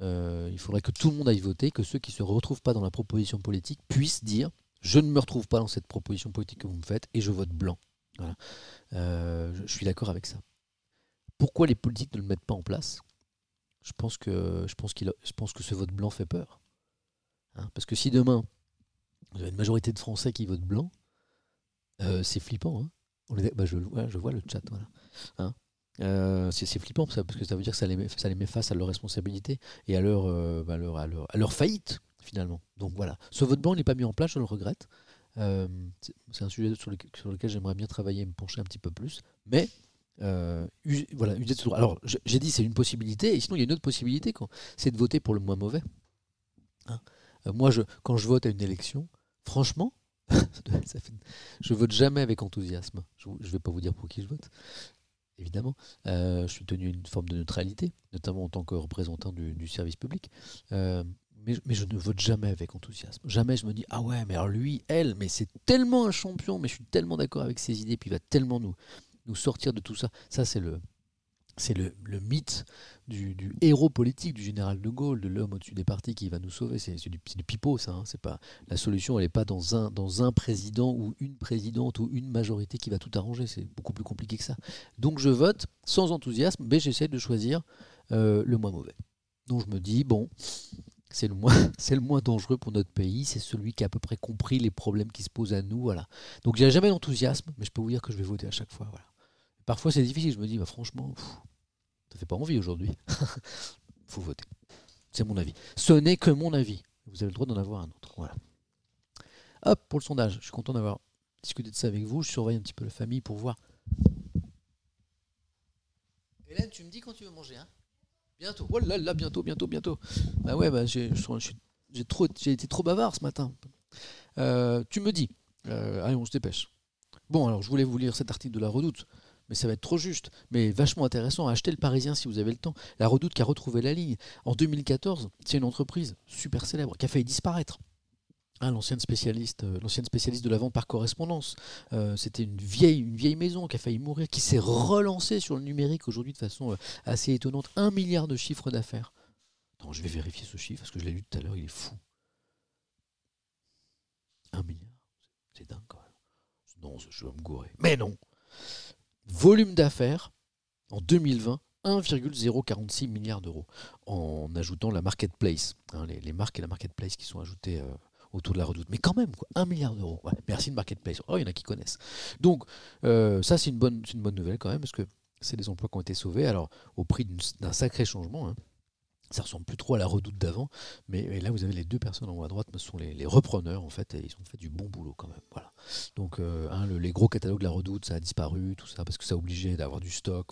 Euh, il faudrait que tout le monde aille voter, que ceux qui ne se retrouvent pas dans la proposition politique puissent dire je ne me retrouve pas dans cette proposition politique que vous me faites et je vote blanc. Euh, je, suis d'accord avec ça. Pourquoi les politiques ne le mettent pas en place? Je pense, que, ce vote blanc fait peur. Hein, parce que si demain, vous avez une majorité de Français qui votent blanc, euh, c'est flippant. hein. Bah, je, vois le chat. Hein. Euh, c'est flippant parce que ça veut dire que ça les met, face à leurs responsabilités et à leur, euh, bah, leur- à leur, à leur faillite finalement. Donc voilà, ce vote blanc n'est pas mis en place, je le regrette. Euh, c'est un sujet sur, lequel- j'aimerais bien travailler et me pencher un petit peu plus. Mais euh, voilà, user de ce droit. Alors j'ai dit c'est une possibilité, et sinon il y a une autre possibilité, c'est de voter pour le moins mauvais. Hein. Moi, quand je vote à une élection, franchement, ça fait- je vote jamais avec enthousiasme. Je ne vais pas vous dire pour qui je vote évidemment. Euh, je suis tenu à une forme de neutralité, notamment en tant que représentant du, service public. Euh, mais, mais je ne vote jamais avec enthousiasme. Jamais je me dis ah ouais mais alors lui, elle, mais c'est tellement un champion, mais je suis tellement d'accord avec ses idées, puis il va tellement nous nous sortir de tout ça. Ça c'est le c'est le, mythe du, héros politique du général de Gaulle, de l'homme au-dessus des partis qui va nous sauver. C'est du, du pipeau, ça. hein. C'est pas la solution. Elle n'est pas dans un président ou une présidente ou une majorité qui va tout arranger. C'est beaucoup plus compliqué que ça. Donc je vote sans enthousiasme, mais j'essaie de choisir euh, le moins mauvais. Donc je me dis bon, c'est le moins dangereux pour notre pays. C'est celui qui a à peu près compris les problèmes qui se posent à nous. Voilà. Donc j'ai jamais d'enthousiasme, mais je peux vous dire que je vais voter à chaque fois. Voilà. Parfois c'est difficile. Je me dis bah, franchement. Ça fait pas envie aujourd'hui. faut voter. C'est mon avis. Ce n'est que mon avis. Vous avez le droit d'en avoir un autre. Voilà. Hop, pour le sondage. Je suis content d'avoir discuté de ça avec vous. Je surveille un petit peu la famille pour voir. Hélène, tu me dis quand tu veux manger, hein? Bientôt. Oh là là, bientôt, bientôt, bientôt. Bah ouais, bah j'ai trop, été trop bavard ce matin. Euh, tu me dis. Euh, allez, on se dépêche. Bon, alors je voulais vous lire cet article de La Redoute, mais ça va être trop juste, mais vachement intéressant. Achetez le Parisien si vous avez le temps. La Redoute qui a retrouvé la ligne. En 2014, c'est une entreprise super célèbre qui a failli disparaître. Hein, l'ancienne spécialiste, euh, l'ancienne spécialiste de la vente par correspondance. Euh, C'était une vieille, une vieille maison qui a failli mourir, qui s'est relancée sur le numérique aujourd'hui de façon euh, assez étonnante. Un milliard de chiffre d'affaires. Attends, je vais vérifier ce chiffre parce que je l'ai lu tout à l'heure, il est fou. Un milliard, c'est dingue quand même. Non, je vais me gourer. Mais non. Volume d'affaires en 2020, 1,046 milliards d'euros, en ajoutant la marketplace, hein, les, marques et la marketplace qui sont ajoutées euh, autour de la redoute. Mais quand même, quoi, 1 milliard d'euros. Merci de marketplace. Oh, il y en a qui connaissent. Donc, euh, ça, c'est une, bonne, nouvelle quand même, parce que c'est des emplois qui ont été sauvés, alors au prix d'un sacré changement. hein. Ça ressemble plus trop à la redoute d'avant, mais là vous avez les deux personnes en haut à droite, ce sont les, repreneurs en fait, et ils ont fait du bon boulot quand même. Voilà. Donc euh, le- les gros catalogues de la redoute, ça a disparu, tout ça, parce que ça obligé d'avoir du stock.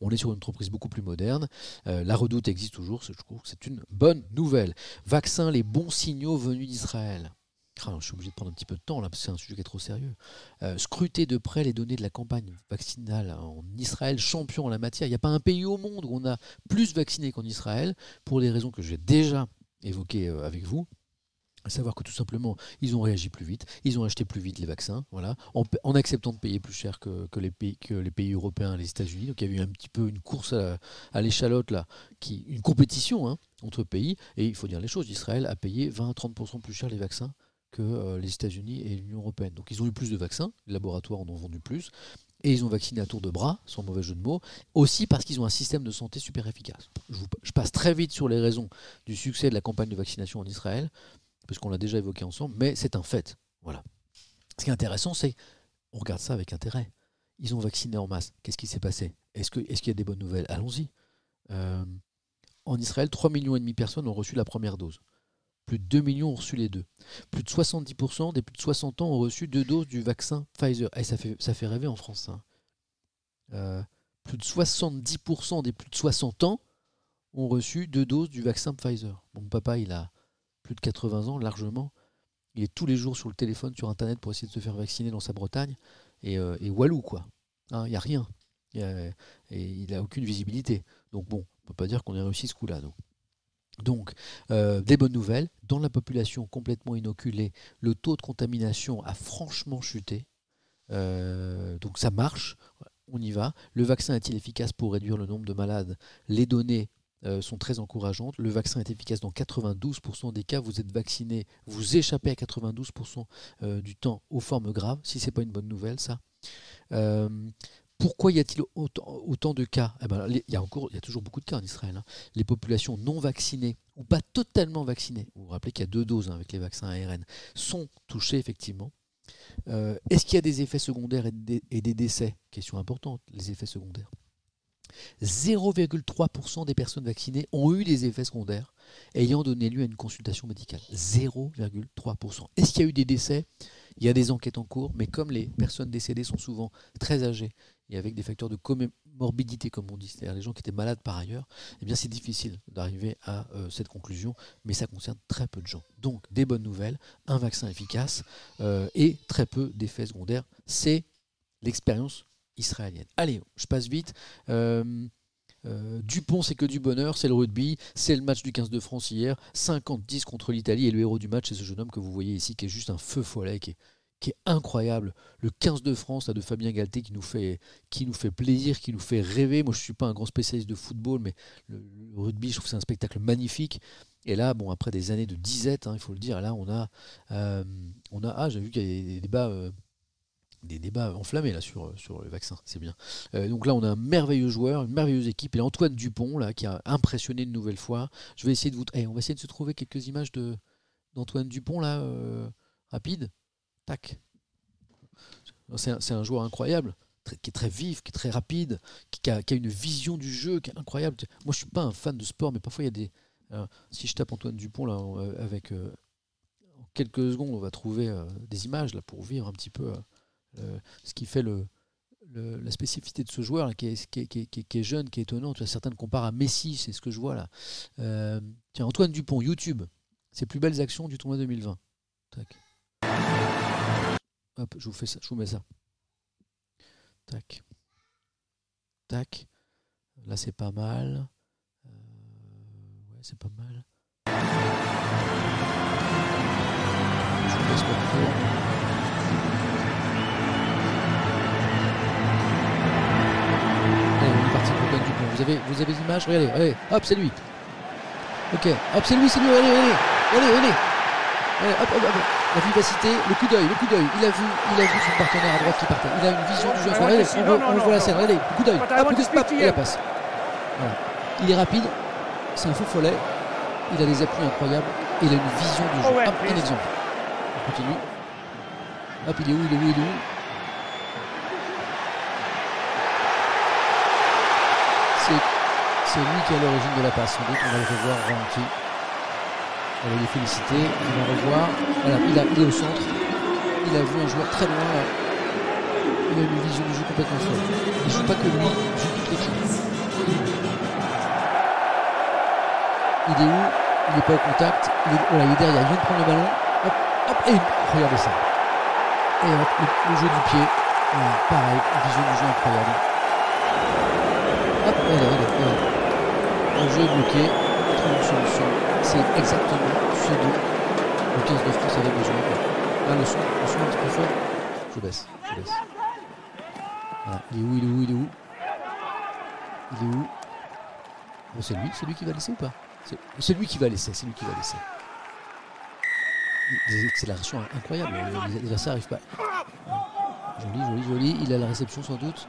On est sur une entreprise beaucoup plus moderne. Euh, la redoute existe toujours, je trouve que c'est une bonne nouvelle. Vaccin, les bons signaux venus d'Israël. Je suis obligé de prendre un petit peu de temps là, parce que c'est un sujet qui est trop sérieux. Euh, scruter de près les données de la campagne vaccinale en Israël, champion en la matière. Il n'y a pas un pays au monde où on a plus vacciné qu'en Israël, pour des raisons que j'ai déjà évoquées euh, avec vous. À savoir que tout simplement, ils ont réagi plus vite, ils ont acheté plus vite les vaccins, voilà, en, acceptant de payer plus cher que, que les pays, que les pays européens et les États-Unis. Donc il y a eu un petit peu une course à, l'échalote, là, qui, une compétition hein, entre pays. Et il faut dire les choses, Israël a payé 20 à 30% plus cher les vaccins que euh, les États-Unis et l'Union européenne. Donc ils ont eu plus de vaccins, les laboratoires en ont vendu plus, et ils ont vacciné à tour de bras, sans mauvais jeu de mots, aussi parce qu'ils ont un système de santé super efficace. Je, passe très vite sur les raisons du succès de la campagne de vaccination en Israël, parce qu'on l'a déjà évoqué ensemble, mais c'est un fait. Voilà. Ce qui est intéressant, c'est on regarde ça avec intérêt. Ils ont vacciné en masse. Qu'est-ce qui s'est passé? Est-ce qu'il y a des bonnes nouvelles? Allons-y. Euh, en Israël, 3,5 millions de personnes ont reçu la première dose. Plus de 2 millions ont reçu les deux. Plus de 70% des plus de 60 ans ont reçu deux doses du vaccin Pfizer. Et ça fait, ça fait rêver en France. ça. Euh, plus de 70% des plus de 60 ans ont reçu deux doses du vaccin Pfizer. Mon papa, il a plus de 80 ans, largement. Il est tous les jours sur le téléphone, sur Internet, pour essayer de se faire vacciner dans sa Bretagne. Et, euh, walou, quoi. Hein, Il n'y a rien. Et il n'a aucune visibilité. Donc bon, on ne peut pas dire qu'on ait réussi ce coup-là. Donc, euh, des bonnes nouvelles. Dans la population complètement inoculée, le taux de contamination a franchement chuté. Euh, donc ça marche, on y va. Le vaccin est-il efficace pour réduire le nombre de malades? Les données euh, sont très encourageantes. Le vaccin est efficace dans 92% des cas. Vous êtes vacciné, vous échappez à 92% euh, du temps aux formes graves, si ce n'est pas une bonne nouvelle, ça. Pourquoi y a-t-il autant, de cas? Eh ben, il, y a encore, il y a toujours beaucoup de cas en Israël. hein. Les populations non vaccinées ou pas totalement vaccinées, vous vous rappelez qu'il y a deux doses hein, avec les vaccins ARN, sont touchées effectivement. Euh, Est-ce qu'il y a des effets secondaires et des décès? Question importante, les effets secondaires. 0,3% des personnes vaccinées ont eu des effets secondaires ayant donné lieu à une consultation médicale. 0,3%. Est-ce qu'il y a eu des décès? Il y a des enquêtes en cours, mais comme les personnes décédées sont souvent très âgées et avec des facteurs de comorbidité, comme on dit, c'est-à-dire les gens qui étaient malades par ailleurs, eh bien c'est difficile d'arriver à euh, cette conclusion, mais ça concerne très peu de gens. Donc des bonnes nouvelles, un vaccin efficace euh, et très peu d'effets secondaires. C'est l'expérience israélienne. Allez, je passe vite. Euh, Dupont, c'est que du bonheur, c'est le rugby, c'est le match du 15 de France hier, 50-10 contre l'Italie, et le héros du match, c'est ce jeune homme que vous voyez ici, qui est juste un feu follet, qui est, qui est incroyable. Le 15 de France là, de Fabien Galté qui nous, fait, qui nous fait plaisir, qui nous fait rêver. Moi, je ne suis pas un grand spécialiste de football, mais le, rugby, je trouve c'est un spectacle magnifique. Et là, bon, après des années de disette, hein, il faut le dire, là, on a, euh, on a, ah, j'ai vu qu'il y a des débats, euh, des débats enflammés là sur, sur le vaccin, c'est bien. Euh, donc là, on a un merveilleux joueur, une merveilleuse équipe, et Antoine Dupont là, qui a impressionné une nouvelle fois. Je vais essayer de vous, eh, on va essayer de se trouver quelques images d'Antoine Dupont là, rapide, tac. C'est un, joueur incroyable. qui est très vif, qui est très rapide, qui a, une vision du jeu qui est incroyable. Moi, je suis pas un fan de sport, mais parfois il y a des, si je tape Antoine Dupont là, euh, avec euh, en quelques secondes, on va trouver euh, des images là pour vivre un petit peu ce qui fait la spécificité de ce joueur là, qui, est, jeune, qui est étonnant. Tu certains le comparent à Messi, c'est ce que je vois là. Tiens, Antoine Dupont, YouTube, ses plus belles actions du tournoi 2020. Tac. Hop, je vous fais ça, je vous mets ça. Tac. Tac. Là, c'est pas mal. Euh, ouais, c'est pas mal. Je vous laisse. Allez, on est parti pour Antoine Dupont. Vous avez, vous avez les images Regardez, allez, hop, c'est lui. Ok, hop, c'est lui, c'est lui, allez, allez, allez, allez. Allez, hop, hop, hop. La vivacité, le coup d'œil, le coup d'œil. Il a vu, il a vu son partenaire à droite qui partait. Il a une vision du jeu. Ouais, Regardez, on voit, on voit la scène. Regardez, le coup d'œil. To et la passe. Voilà. Il est rapide, c'est un faux follet. Il a des appuis incroyables et il a une vision du jeu. Oh ouais, Hop, un exemple. On continue. Hop, il est où, il est où, il est où? C'est lui qui est à l'origine de la passe. On va le revoir ralenti. On va les féliciter. On va revoir. Voilà, il, a, est au centre. Il a vu un joueur très loin. Il a une vision du jeu complètement folle. Il joue pas que lui, il joue toute l'équipe. Il est où? Il n'est pas au contact. Il est, derrière. Il vient de prendre le ballon. Hop, hop, et regardez ça. Et hop, le, le jeu du pied. Voilà, pareil, vision du jeu incroyable. Hop, allez, allez. Le jeu est bloqué. On trouve une solution. C'est exactement ce dont le 15 de France avait besoin. Ah, le son, le son un petit. Je baisse, je baisse. Il est où, il est où, il est où? Il est où? Oh, C'est lui, c'est lui qui va laisser ou pas? C'est- lui qui va laisser, c'est lui qui va laisser. Des accélérations incroyables, les adversaires n'arrivent pas. Joli, joli, joli. Il à la réception sans doute.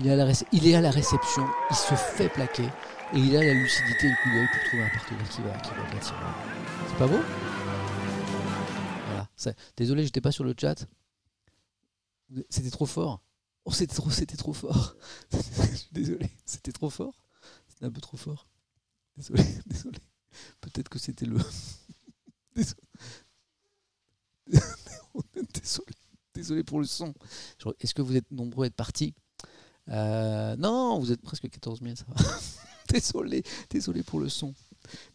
Il est à la, réception, il se fait plaquer et il a la lucidité et le coup d'œil pour trouver un partenaire qui va, qui va. C'est pas beau? Voilà. Désolé, j'étais pas sur le chat. C'était trop fort? Oh, c'était trop, c'était trop fort. Désolé, c'était trop fort? C'était un peu trop fort. Désolé, désolé. Peut-être que c'était le. Désolé. désolé. Désolé pour le son. Est-ce que vous êtes nombreux à être partis? Euh, Non, vous êtes presque 14 000, ça va. désolé, désolé pour le son.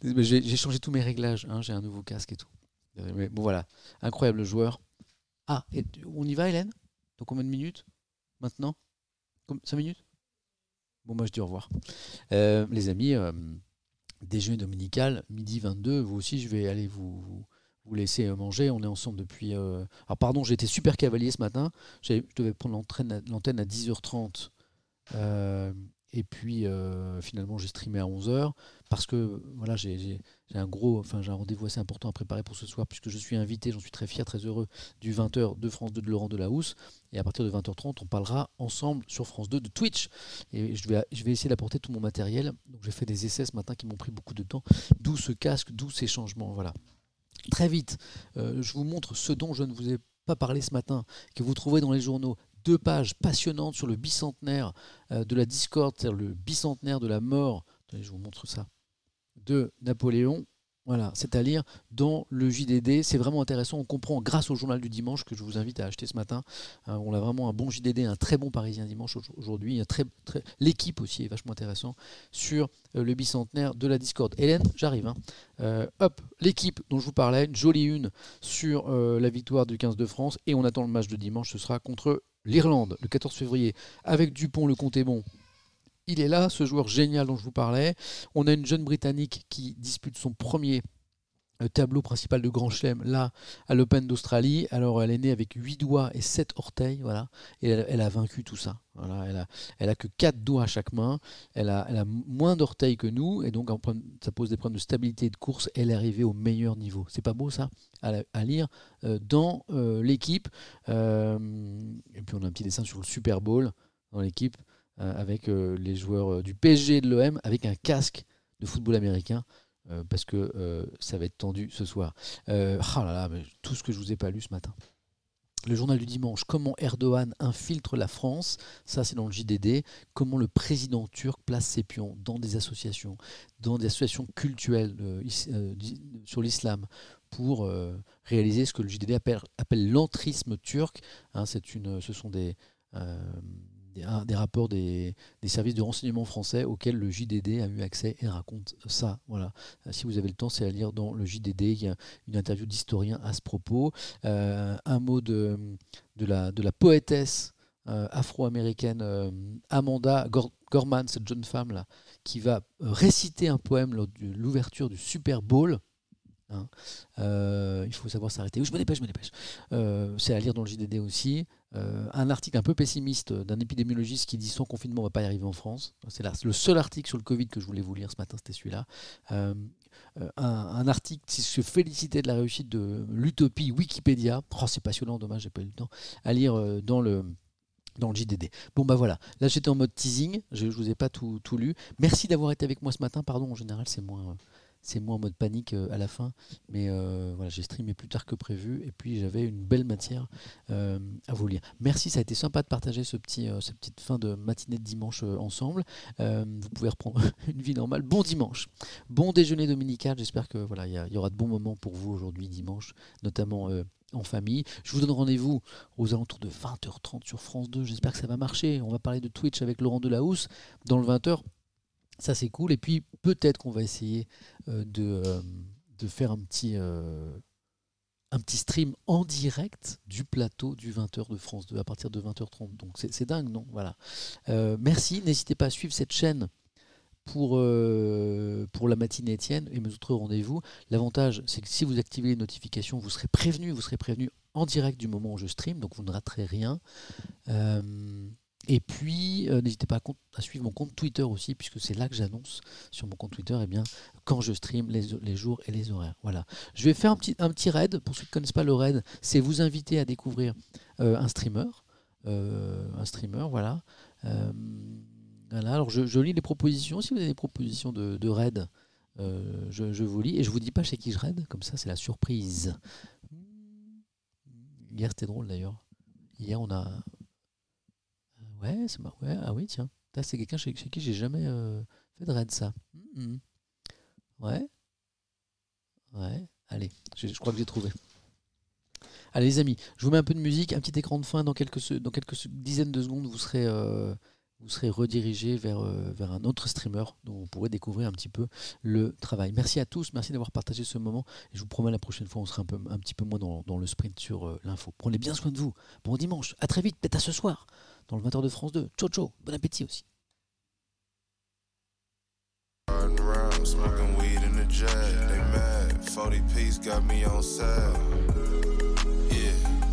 J'ai changé tous mes réglages. hein, J'ai un nouveau casque et tout. Euh, Mais bon, voilà. Incroyable joueur. Ah, et on y va, Hélène? Dans combien de minutes? Maintenant? 5 minutes? Bon, moi, je dis au revoir. Euh, les amis, déjeuner dominical, midi 22. Vous aussi, je vais aller vous, laisser manger. On est ensemble depuis. Alors, pardon, j'ai été super cavalier ce matin. Je devais prendre l'antenne à 10h30. Euh, et puis euh, finalement j'ai streamé à 11h parce que voilà j'ai un gros enfin j'ai un rendez-vous assez important à préparer pour ce soir puisque je suis invité j'en suis très fier très heureux du 20h de France 2 de Laurent Delahousse. Et à partir de 20h30 on parlera ensemble sur France 2 de Twitch. Et je vais, je vais essayer d'apporter tout mon matériel. Donc j'ai fait des essais ce matin qui m'ont pris beaucoup de temps. D'où ce casque d'où ces changements voilà. Très vite euh, je vous montre ce dont je ne vous ai pas parlé ce matin que vous trouverez dans les journaux deux pages passionnantes sur le bicentenaire euh, de la discorde, c'est-à-dire le bicentenaire de la mort. Je vous montre ça. De Napoléon. Voilà, c'est à lire dans le JDD. C'est vraiment intéressant. On comprend grâce au journal du dimanche que je vous invite à acheter ce matin. Euh, on a vraiment un bon JDD, un très bon Parisien dimanche au- aujourd'hui. L'équipe aussi est vachement intéressant sur euh, le bicentenaire de la discorde. Hélène, j'arrive. hein. Euh, hop, l'équipe dont je vous parlais, une jolie une sur la victoire du 15 de France. Et on attend le match de dimanche. Ce sera contre l'Irlande le 14 février avec Dupont, le compte est bon. Il est là, ce joueur génial dont je vous parlais. On a une jeune Britannique qui dispute son premier tableau principal de Grand Chelem, là, à l'Open d'Australie. Alors, elle est née avec 8 doigts et 7 orteils, voilà. Et elle, a vaincu tout ça. Voilà, elle a, elle a que 4 doigts à chaque main. Elle a, elle a moins d'orteils que nous. Et donc, ça pose des problèmes de stabilité et de course. Elle est arrivée au meilleur niveau. C'est pas beau, ça, à, lire euh, dans euh, l'équipe. Euh, et puis, on a un petit dessin sur le Super Bowl dans l'équipe avec les joueurs du PSG et de l'OM avec un casque de football américain euh, parce que euh, ça va être tendu ce soir. Ah là là, tout ce que je vous ai pas lu ce matin. Le journal du dimanche, comment Erdogan infiltre la France, ça c'est dans le JDD, comment le président turc place ses pions dans des associations, dans des associations culturelles sur l'islam, pour réaliser ce que le JDD appelle, l'entrisme turc. Hein, une, ce sont des, des, rapports des, services de renseignement français auxquels le JDD a eu accès et raconte ça. Voilà. Euh, Si vous avez le temps, c'est à lire dans le JDD. Il y a une interview d'historien à ce propos. Euh, un mot de, de, la, de la poétesse euh, afro-américaine Amanda Gor- Gorman, cette jeune femme là, qui va réciter un poème lors de l'ouverture du Super Bowl. Hein. Il faut savoir s'arrêter. Je me dépêche, je me dépêche. C'est à lire dans le JDD aussi. Euh, un article un peu pessimiste d'un épidémiologiste qui dit sans confinement on va pas y arriver en France. C'est le seul article sur le Covid que je voulais vous lire ce matin, c'était celui-là. Euh, euh, un, article qui se félicitait de la réussite de l'utopie Wikipédia. Oh, c'est passionnant, dommage, j'ai pas eu le temps à lire dans le dans le JDD. Bon bah voilà, là j'étais en mode teasing, je, je vous ai pas tout, tout lu. Merci d'avoir été avec moi ce matin, pardon, en général c'est moins, c'est moins en mode panique euh, à la fin, mais euh, voilà, j'ai streamé plus tard que prévu et puis j'avais une belle matière euh, à vous lire. Merci, ça a été sympa de partager ce petit, cette petite fin de matinée de dimanche ensemble. Vous pouvez reprendre une vie normale. Bon dimanche, bon déjeuner dominical. J'espère que voilà, il y, aura de bons moments pour vous aujourd'hui dimanche, notamment en famille. Je vous donne rendez-vous aux alentours de 20h30 sur France 2. J'espère que ça va marcher. On va parler de Twitch avec Laurent Delahousse dans le 20h. Ça, c'est cool. Et puis, peut-être qu'on va essayer euh, de, euh, de faire un petit, euh, un petit stream en direct du plateau du 20h de France 2 à partir de 20h30. Donc, c'est dingue, non? Voilà. Merci. N'hésitez pas à suivre cette chaîne pour, pour la matinée Étienne et mes autres rendez-vous. L'avantage, c'est que si vous activez les notifications, vous serez prévenu, vous serez prévenu en direct du moment où je stream, donc vous ne raterez rien. Et puis, euh, n'hésitez pas à, suivre mon compte Twitter aussi, puisque c'est là que j'annonce sur mon compte Twitter eh bien, quand je stream les, jours et les horaires. Voilà. Je vais faire un petit, un petit raid. Pour ceux qui ne connaissent pas le raid, c'est vous inviter à découvrir euh, un streamer. Euh, un streamer, voilà. Alors, je, lis les propositions. Si vous avez des propositions de, raid, je, je vous lis. Et je vous dis pas chez qui je raid, comme ça, c'est la surprise. Hier, c'était drôle d'ailleurs. Hier, on a. Ouais, c'est ouais, ah oui, tiens. C'est quelqu'un chez, chez qui j'ai jamais euh, fait de raid, ça. Mhm. Ouais. Ouais. Allez, je, je crois que j'ai trouvé. Allez, les amis, je vous mets un peu de musique, un petit écran de fin. Dans quelques, dans quelques dizaines de secondes, vous serez, euh, vous serez redirigé vers, euh, vers un autre streamer dont vous pourrez découvrir un petit peu le travail. Merci à tous, merci d'avoir partagé ce moment. Et je vous promets, la prochaine fois, on sera un, peu, un petit peu moins dans, dans le sprint sur euh, l'info. Prenez bien soin de vous. Bon dimanche, à très vite, peut-être à ce soir, dans le 20h de France 2. Ciao, ciao, bon appétit aussi. Riding around, smoking weed in the jet. They mad. 40 piece got me on sale. Yeah.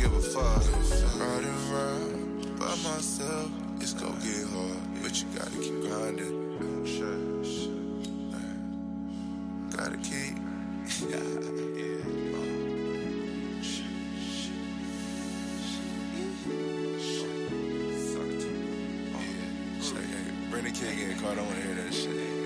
Give a fuck. Riding around by myself, it's gonna get hard, but you gotta keep grinding. Gotta keep. Bring the kid getting caught. I wanna hear that shit.